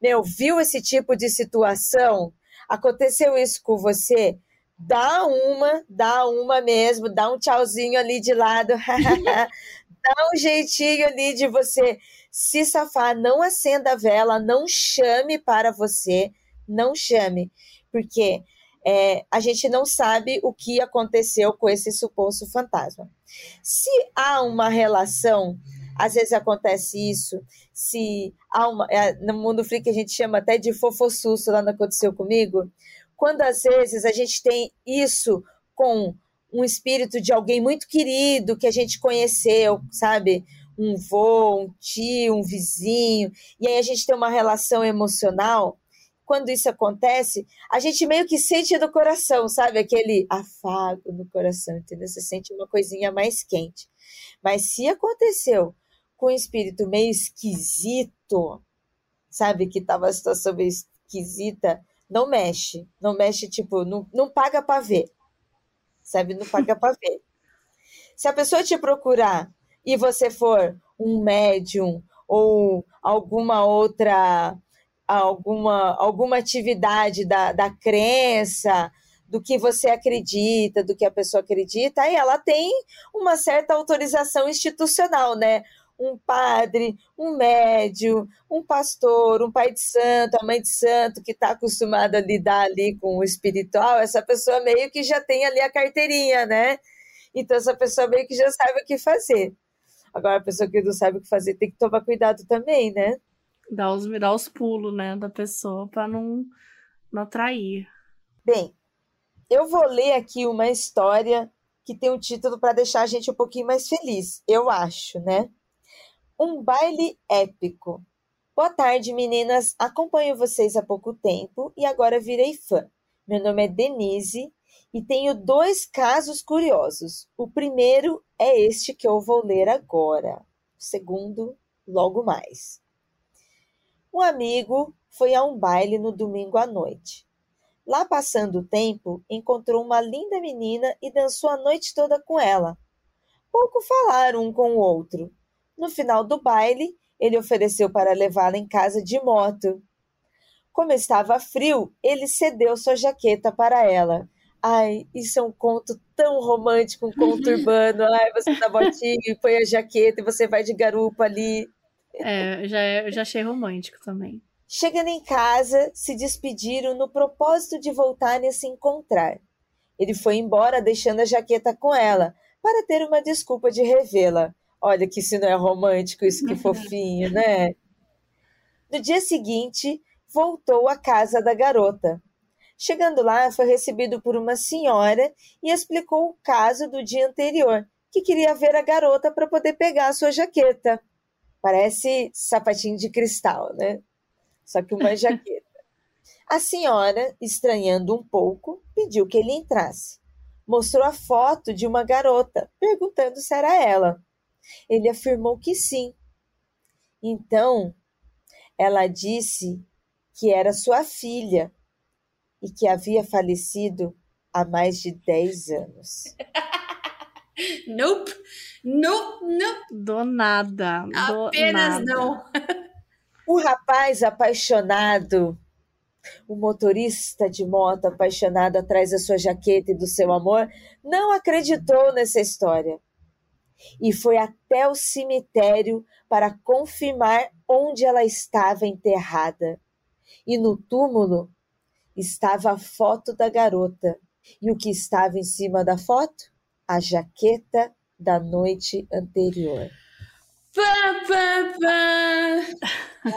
[SPEAKER 5] Meu, viu esse tipo de situação? Aconteceu isso com você? Dá uma, dá uma mesmo, dá um tchauzinho ali de lado, [laughs] dá um jeitinho ali de você se safar, não acenda a vela, não chame para você, não chame, porque é, a gente não sabe o que aconteceu com esse suposto fantasma. Se há uma relação, às vezes acontece isso, se há uma. é, no mundo freak a gente chama até de fofossusto, lá não aconteceu comigo, quando às vezes a gente tem isso com um espírito de alguém muito querido que a gente conheceu, sabe? Um vô, um tio, um vizinho, e aí a gente tem uma relação emocional. Quando isso acontece, a gente meio que sente no coração, sabe? Aquele afago no coração, entendeu? Você sente uma coisinha mais quente. Mas se aconteceu com um espírito meio esquisito, sabe? Que tava a situação meio esquisita, não mexe. Não mexe, tipo, não, não paga pra ver. Sabe? Não paga pra ver. Se a pessoa te procurar e você for um médium ou alguma outra alguma, alguma atividade da, da crença, do que você acredita, do que a pessoa acredita, aí ela tem uma certa autorização institucional, né? Um padre, um médium, um pastor, um pai de santo, a mãe de santo que está acostumada a lidar ali com o espiritual, essa pessoa meio que já tem ali a carteirinha, né? Então essa pessoa meio que já sabe o que fazer. Agora a pessoa que não sabe o que fazer tem que tomar cuidado também, né?
[SPEAKER 2] Dá os, dá os pulos, né, da pessoa pra não, não atrair.
[SPEAKER 5] Bem, eu vou ler aqui uma história que tem um título para deixar a gente um pouquinho mais feliz, eu acho, né? Um baile épico. Boa tarde, meninas. Acompanho vocês há pouco tempo e agora virei fã. Meu nome é Denise e tenho dois casos curiosos. O primeiro é este que eu vou ler agora. O segundo, logo mais. Um amigo foi a um baile no domingo à noite. Lá passando o tempo, encontrou uma linda menina e dançou a noite toda com ela. Pouco falaram um com o outro. No final do baile, ele ofereceu para levá-la em casa de moto. Como estava frio, ele cedeu sua jaqueta para ela. Ai, isso é um conto tão romântico, um conto [laughs] urbano. Ai, você dá botinha e põe a jaqueta e você vai de garupa ali.
[SPEAKER 2] É, já, é- eu já achei romântico também.
[SPEAKER 5] Chegando em casa, se despediram no propósito de voltarem a se encontrar. Ele foi embora deixando a jaqueta com ela, para ter uma desculpa de revê-la. Olha que isso não é romântico, isso que [laughs] fofinho, né? No dia seguinte, voltou à casa da garota. Chegando lá, foi recebido por uma senhora e explicou o caso do dia anterior, que queria ver a garota para poder pegar a sua jaqueta. Parece sapatinho de cristal, né? Só que uma [laughs] jaqueta. A senhora, estranhando um pouco, pediu que ele entrasse. Mostrou a foto de uma garota, perguntando se era ela. Ele afirmou que sim. Então, ela disse que era sua filha e que havia falecido há mais de 10 anos. [laughs]
[SPEAKER 4] Nope, nope, nope.
[SPEAKER 2] Do nada. Do
[SPEAKER 4] Apenas
[SPEAKER 2] nada.
[SPEAKER 4] não.
[SPEAKER 5] O rapaz apaixonado, o motorista de moto apaixonado atrás da sua jaqueta e do seu amor, não acreditou nessa história e foi até o cemitério para confirmar onde ela estava enterrada. E no túmulo estava a foto da garota. E o que estava em cima da foto? A jaqueta da noite anterior.
[SPEAKER 4] Pá, pá, pá.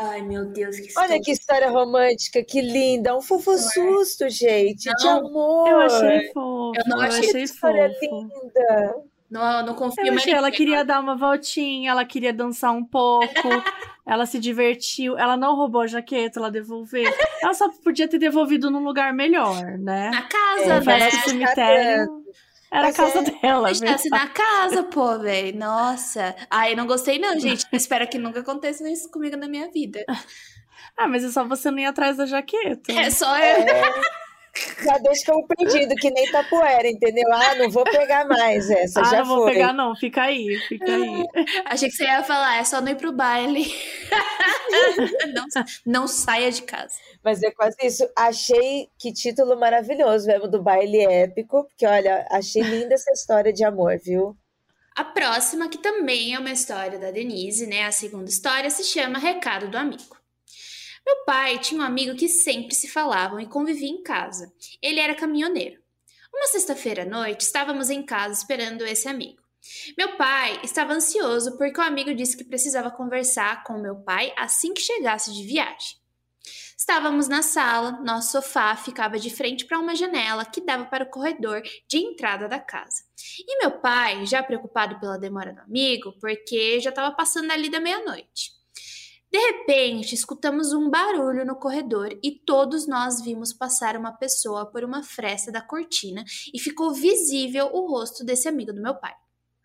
[SPEAKER 4] Ai, meu Deus, que
[SPEAKER 5] Olha que história romântica, que linda. Um fofo susto, gente, de
[SPEAKER 4] Não,
[SPEAKER 5] amor.
[SPEAKER 2] Eu achei fofo.
[SPEAKER 4] Eu não
[SPEAKER 2] eu
[SPEAKER 4] achei
[SPEAKER 2] achei
[SPEAKER 5] História
[SPEAKER 2] fofo.
[SPEAKER 5] linda.
[SPEAKER 4] Não, não confio
[SPEAKER 2] Eu
[SPEAKER 4] mais
[SPEAKER 2] ela queria dar uma voltinha, ela queria dançar um pouco, [laughs] ela se divertiu, ela não roubou a jaqueta, ela devolveu. Ela só podia ter devolvido num lugar melhor, né?
[SPEAKER 4] Na casa,
[SPEAKER 5] É,
[SPEAKER 4] né?
[SPEAKER 2] Parece que o
[SPEAKER 5] Tá
[SPEAKER 2] cemitério era a casa
[SPEAKER 5] é-
[SPEAKER 2] dela,
[SPEAKER 4] Deixasse
[SPEAKER 2] viu?
[SPEAKER 4] na casa, pô, velho. Nossa. Ai, não gostei não, gente. Espero que nunca aconteça isso comigo na minha vida.
[SPEAKER 2] Ah, mas é só você não ir atrás da jaqueta.
[SPEAKER 4] É só eu.
[SPEAKER 5] É, já deixa como perdido, que nem tapoeira, entendeu? Ah, não vou pegar mais essa,
[SPEAKER 2] ah,
[SPEAKER 5] já
[SPEAKER 2] não vou
[SPEAKER 5] foi.
[SPEAKER 2] pegar não, fica aí, fica aí. [laughs]
[SPEAKER 4] Achei que você ia falar, é só não ir pro baile. [laughs] não, não saia de casa.
[SPEAKER 5] Mas é quase isso. Achei que título maravilhoso mesmo do baile épico, porque olha, achei linda essa história de amor, viu?
[SPEAKER 4] A próxima, que também é uma história da Denise, né? A segunda história se chama Recado do Amigo. Meu pai tinha um amigo que sempre se falavam e convivia em casa. Ele era caminhoneiro. Uma sexta-feira à noite, estávamos em casa esperando esse amigo. Meu pai estava ansioso porque o amigo disse que precisava conversar com meu pai assim que chegasse de viagem. Estávamos na sala, nosso sofá ficava de frente para uma janela que dava para o corredor de entrada da casa. E meu pai, já preocupado pela demora do amigo, porque já estava passando ali da meia-noite. De repente, escutamos um barulho no corredor e todos nós vimos passar uma pessoa por uma fresta da cortina e ficou visível o rosto desse amigo do meu pai.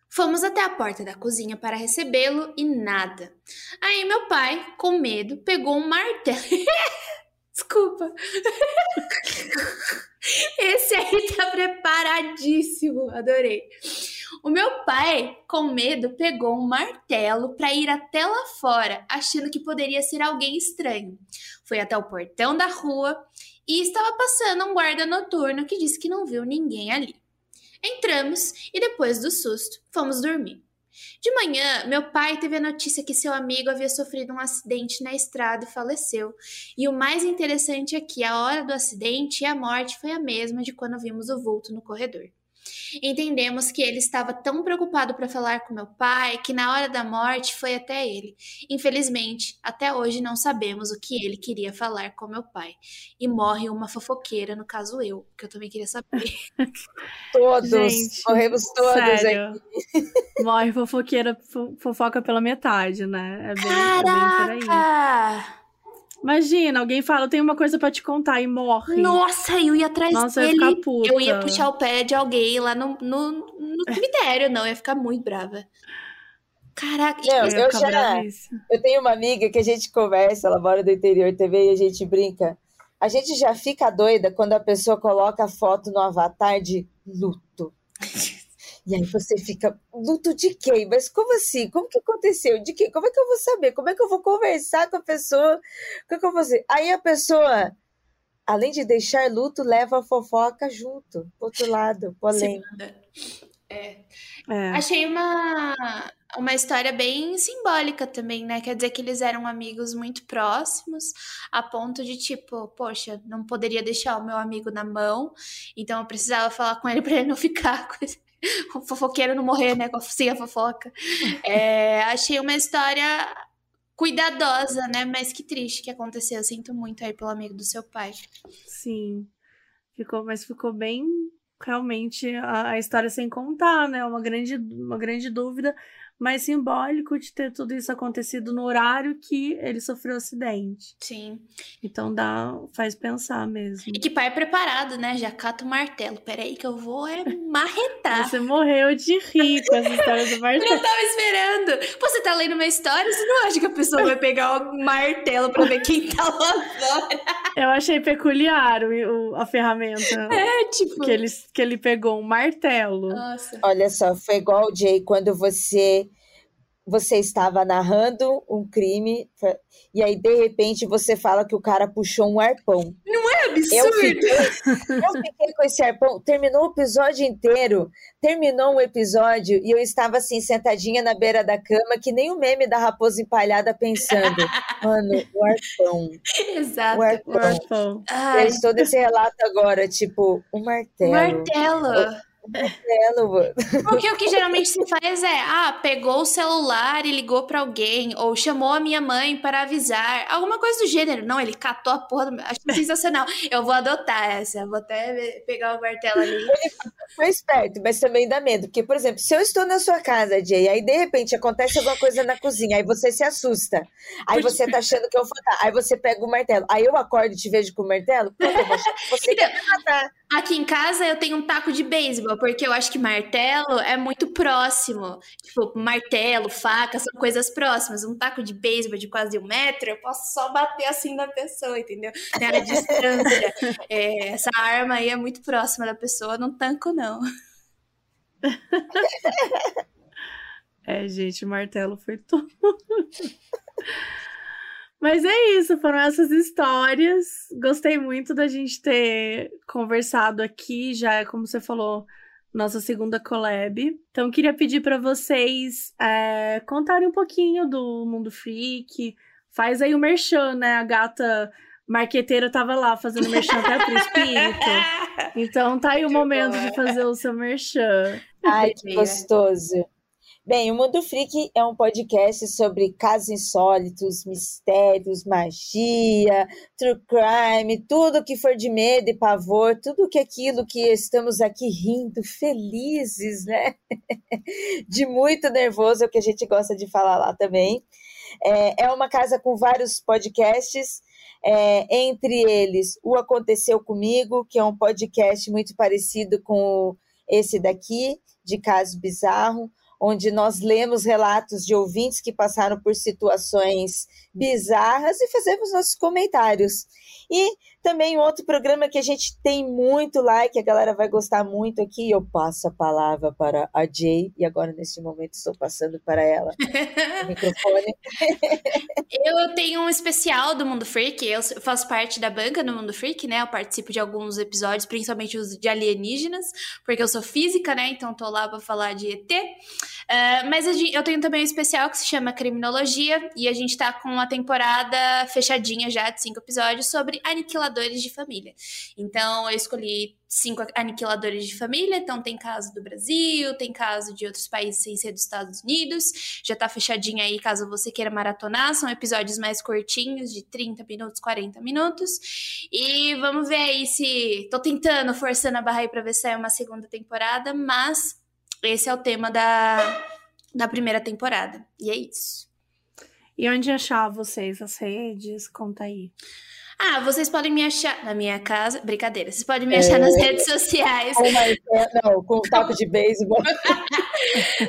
[SPEAKER 4] Fomos até a porta da cozinha para recebê-lo e nada. Aí meu pai, com medo, pegou um martelo. [laughs] Desculpa. [laughs] Esse aí tá preparadíssimo, adorei. O meu pai, com medo, pegou um martelo para ir até lá fora, achando que poderia ser alguém estranho. Foi até o portão da rua e estava passando um guarda noturno que disse que não viu ninguém ali. Entramos e depois do susto, fomos dormir. De manhã, meu pai teve a notícia que seu amigo havia sofrido um acidente na estrada e faleceu. E o mais interessante é que a hora do acidente e a morte foi a mesma de quando vimos o vulto no corredor. Entendemos que ele estava tão preocupado para falar com meu pai que na hora da morte foi até ele. Infelizmente, até hoje não sabemos o que ele queria falar com meu pai. E morre uma fofoqueira, no caso eu, que eu também queria saber. [laughs]
[SPEAKER 5] Todos,
[SPEAKER 2] Gente,
[SPEAKER 5] morremos todos
[SPEAKER 2] Sério.
[SPEAKER 5] aqui. [laughs]
[SPEAKER 2] Morre fofoqueira, fo- fofoca pela metade, né? É bem, é bem por aí. Imagina, alguém fala, eu tenho uma coisa pra te contar e morre.
[SPEAKER 4] Nossa, eu ia atrás
[SPEAKER 2] Nossa, eu ia
[SPEAKER 4] dele.
[SPEAKER 2] ficar puta.
[SPEAKER 4] Eu ia puxar o pé de alguém lá no, no, no cemitério, não. Eu ia ficar muito brava. Caraca,
[SPEAKER 5] Não,
[SPEAKER 2] Eu
[SPEAKER 5] eu já-. Eu tenho uma amiga que a gente conversa, ela mora do interior também, e a gente brinca. A gente já fica doida quando a pessoa coloca a foto no avatar de luto. E aí você fica, luto de quem? Mas como assim? Como que aconteceu? De quem? Como é que eu vou saber? Como é que eu vou conversar com a pessoa? Como é que eu vou fazer? Aí a pessoa, além de deixar luto, leva a fofoca junto, pro outro lado, polêmica.
[SPEAKER 4] É.
[SPEAKER 2] É.
[SPEAKER 4] Achei uma, uma história bem simbólica também, né? Quer dizer que eles eram amigos muito próximos, a ponto de tipo, poxa, não poderia deixar o meu amigo na mão, então eu precisava falar com ele pra ele não ficar [laughs] com esse- [laughs] o fofoqueiro não morrer, né? Sem a fofoca. É, achei uma história cuidadosa, né? Mas que triste que aconteceu. Eu sinto muito aí pelo amigo do seu pai.
[SPEAKER 2] Sim. Ficou, mas ficou bem realmente a, a história sem contar, né? Uma grande, uma grande dúvida mas simbólico de ter tudo isso acontecido no horário que ele sofreu o acidente.
[SPEAKER 4] Sim.
[SPEAKER 2] Então dá, faz pensar mesmo.
[SPEAKER 4] E que pai é preparado, né? Já cata o martelo. Peraí que eu vou é marretar.
[SPEAKER 2] Você morreu de rir com essa história do martelo. [laughs]
[SPEAKER 4] Eu não tava esperando. Pô, você tá lendo uma história, você não acha que a pessoa vai pegar o martelo pra ver quem tá lá fora?
[SPEAKER 2] Eu achei peculiar o, o, a ferramenta. [laughs]
[SPEAKER 4] É, tipo...
[SPEAKER 2] Que ele, que ele pegou um martelo.
[SPEAKER 4] Nossa.
[SPEAKER 5] Olha só, foi igual o Jay quando você você estava narrando um crime e aí de repente você fala que o cara puxou um arpão.
[SPEAKER 4] Não é absurdo?
[SPEAKER 5] Eu fiquei, [laughs] eu fiquei com esse arpão. Terminou o episódio inteiro. Terminou um episódio e eu estava assim sentadinha na beira da cama que nem o meme da raposa empalhada pensando, [laughs] mano, o arpão.
[SPEAKER 4] Exato.
[SPEAKER 5] O arpão.
[SPEAKER 2] O arpão.
[SPEAKER 4] Ai,
[SPEAKER 5] Eu estou desse relato agora, tipo, o martelo.
[SPEAKER 4] martelo.
[SPEAKER 5] O martelo, mano.
[SPEAKER 4] Porque o que geralmente se faz é, ah, pegou o celular e ligou pra alguém, ou chamou a minha mãe para avisar, alguma coisa do gênero. Não, ele catou a porra do... Acho sensacional. Eu vou adotar essa, vou até pegar o martelo ali.
[SPEAKER 5] Foi esperto, mas também dá medo. Porque, por exemplo, se eu estou na sua casa, Jay, aí de repente acontece alguma coisa na cozinha, aí você se assusta. Aí você tá achando que eu vou matar. Aí você pega o martelo. Aí eu acordo e te vejo com o martelo. Pô, eu vou achar que você [laughs]
[SPEAKER 4] Então,
[SPEAKER 5] quer me matar.
[SPEAKER 4] Aqui em casa eu tenho um taco de beisebol, porque eu acho que martelo é muito próximo. Tipo, martelo, faca, são coisas próximas. Um taco de beisebol de quase um metro, eu posso só bater assim na pessoa, entendeu? Tem a distância. [laughs] É, essa arma aí é muito próxima da pessoa, não tanco, não. [laughs]
[SPEAKER 2] É, gente, o martelo foi tudo. [laughs] Mas é isso, foram essas histórias. Gostei muito da gente ter conversado aqui, já é como você falou, nossa segunda collab. Então queria pedir para vocês é, contarem um pouquinho do Mundo Freak. Faz aí o merchan, né? A gata marqueteira tava lá fazendo merchan até pro espírito. [laughs] Então tá aí o momento
[SPEAKER 4] boa.
[SPEAKER 2] de fazer o seu merchan.
[SPEAKER 5] Ai, que gostoso. Bem, o Mundo Freak é um podcast sobre casos insólitos, mistérios, magia, true crime, tudo que for de medo e pavor, tudo que aquilo que estamos aqui rindo, felizes, né? [laughs] De muito nervoso, é o que a gente gosta de falar lá também. É, é uma casa com vários podcasts, é, entre eles o Aconteceu Comigo, que é um podcast muito parecido com esse daqui, de caso bizarro onde nós lemos relatos de ouvintes que passaram por situações bizarras e fazemos nossos comentários. E também outro programa que a gente tem muito like, a galera vai gostar muito aqui. Eu passo a palavra para a Jay, e agora neste momento estou passando para ela o [laughs] microfone.
[SPEAKER 4] Eu tenho um especial do Mundo Freak, eu faço parte da banca do Mundo Freak, né? Eu participo de alguns episódios, principalmente os de alienígenas, porque eu sou física, né? Então tô lá pra falar de ET. Uh, mas a gente- eu tenho também um especial que se chama Criminologia, e a gente tá com uma temporada fechadinha já de cinco episódios sobre aniquiladores de família. Então eu escolhi cinco aniquiladores de família, então tem caso do Brasil, tem caso de outros países sem ser dos Estados Unidos, já tá fechadinha aí caso você queira maratonar, são episódios mais curtinhos, de 30 minutos, 40 minutos, e vamos ver aí se, tô tentando, forçando a barra aí pra ver se sai uma segunda temporada, mas esse é o tema da, da primeira temporada, e é isso.
[SPEAKER 2] E onde achar vocês? As redes? Conta aí.
[SPEAKER 4] Ah, vocês podem me achar na minha casa, brincadeira, vocês podem me achar nas redes sociais,
[SPEAKER 5] uma- não, com um taco de beisebol. [laughs]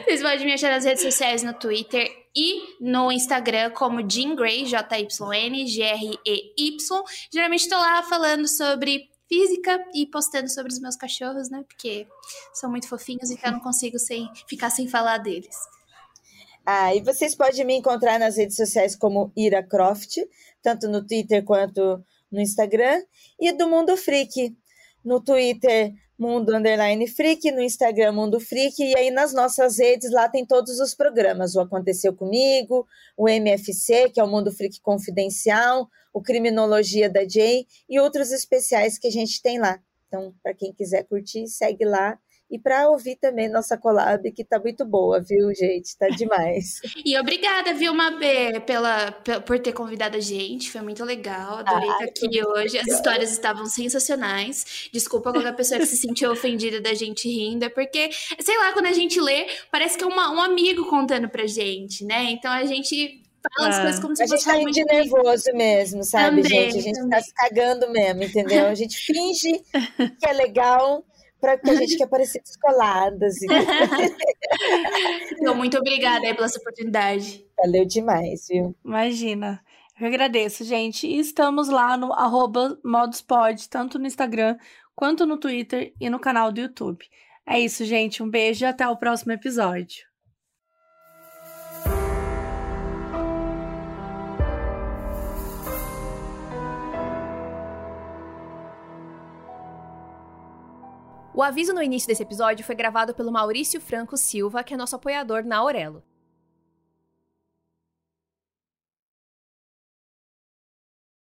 [SPEAKER 4] Vocês podem me achar nas redes sociais no Twitter e no Instagram como Jean Grey, J-Y-N, G-R-E-Y. Geralmente tô lá falando sobre física e postando sobre os meus cachorros, né? Porque são muito fofinhos, então eu não consigo sem, ficar sem falar deles.
[SPEAKER 5] Ah, e vocês podem me encontrar nas redes sociais como Ira Croft, tanto no Twitter quanto no Instagram, e do Mundo Freak. No Twitter, Mundo Underline Freak, no Instagram, Mundo Freak, e aí nas nossas redes lá tem todos os programas. O Aconteceu Comigo, o MFC, que é o Mundo Freak Confidencial, o Criminologia da Jay e outros especiais que a gente tem lá. Então, para quem quiser curtir, segue lá e para ouvir também nossa collab, que tá muito boa, viu, gente? Tá demais. [laughs]
[SPEAKER 4] e obrigada, viu, Mabê, pela, por ter convidado a gente. Foi muito legal. Adorei ah, estar aqui hoje. As histórias estavam sensacionais. Desculpa qualquer pessoa que se sentiu ofendida da gente rindo. É porque, sei lá, quando a gente lê, parece que é uma, um amigo contando pra gente, né? Então a gente fala as coisas como se
[SPEAKER 5] fosse. A gente tá de nervoso mesmo, sabe, também, gente? A gente também. tá se cagando mesmo, entendeu? A gente finge que é legal, porque a gente quer parecer descoladas.
[SPEAKER 4] então, [laughs] muito obrigada aí pela sua oportunidade.
[SPEAKER 5] Valeu demais, viu?
[SPEAKER 2] Imagina. Eu agradeço, gente. E estamos lá no arroba modospod, tanto no Instagram quanto no Twitter e no canal do YouTube. É isso, gente. Um beijo e até o próximo episódio.
[SPEAKER 1] O aviso no início desse episódio foi gravado pelo Maurício Franco Silva, que é nosso apoiador na Aurelo.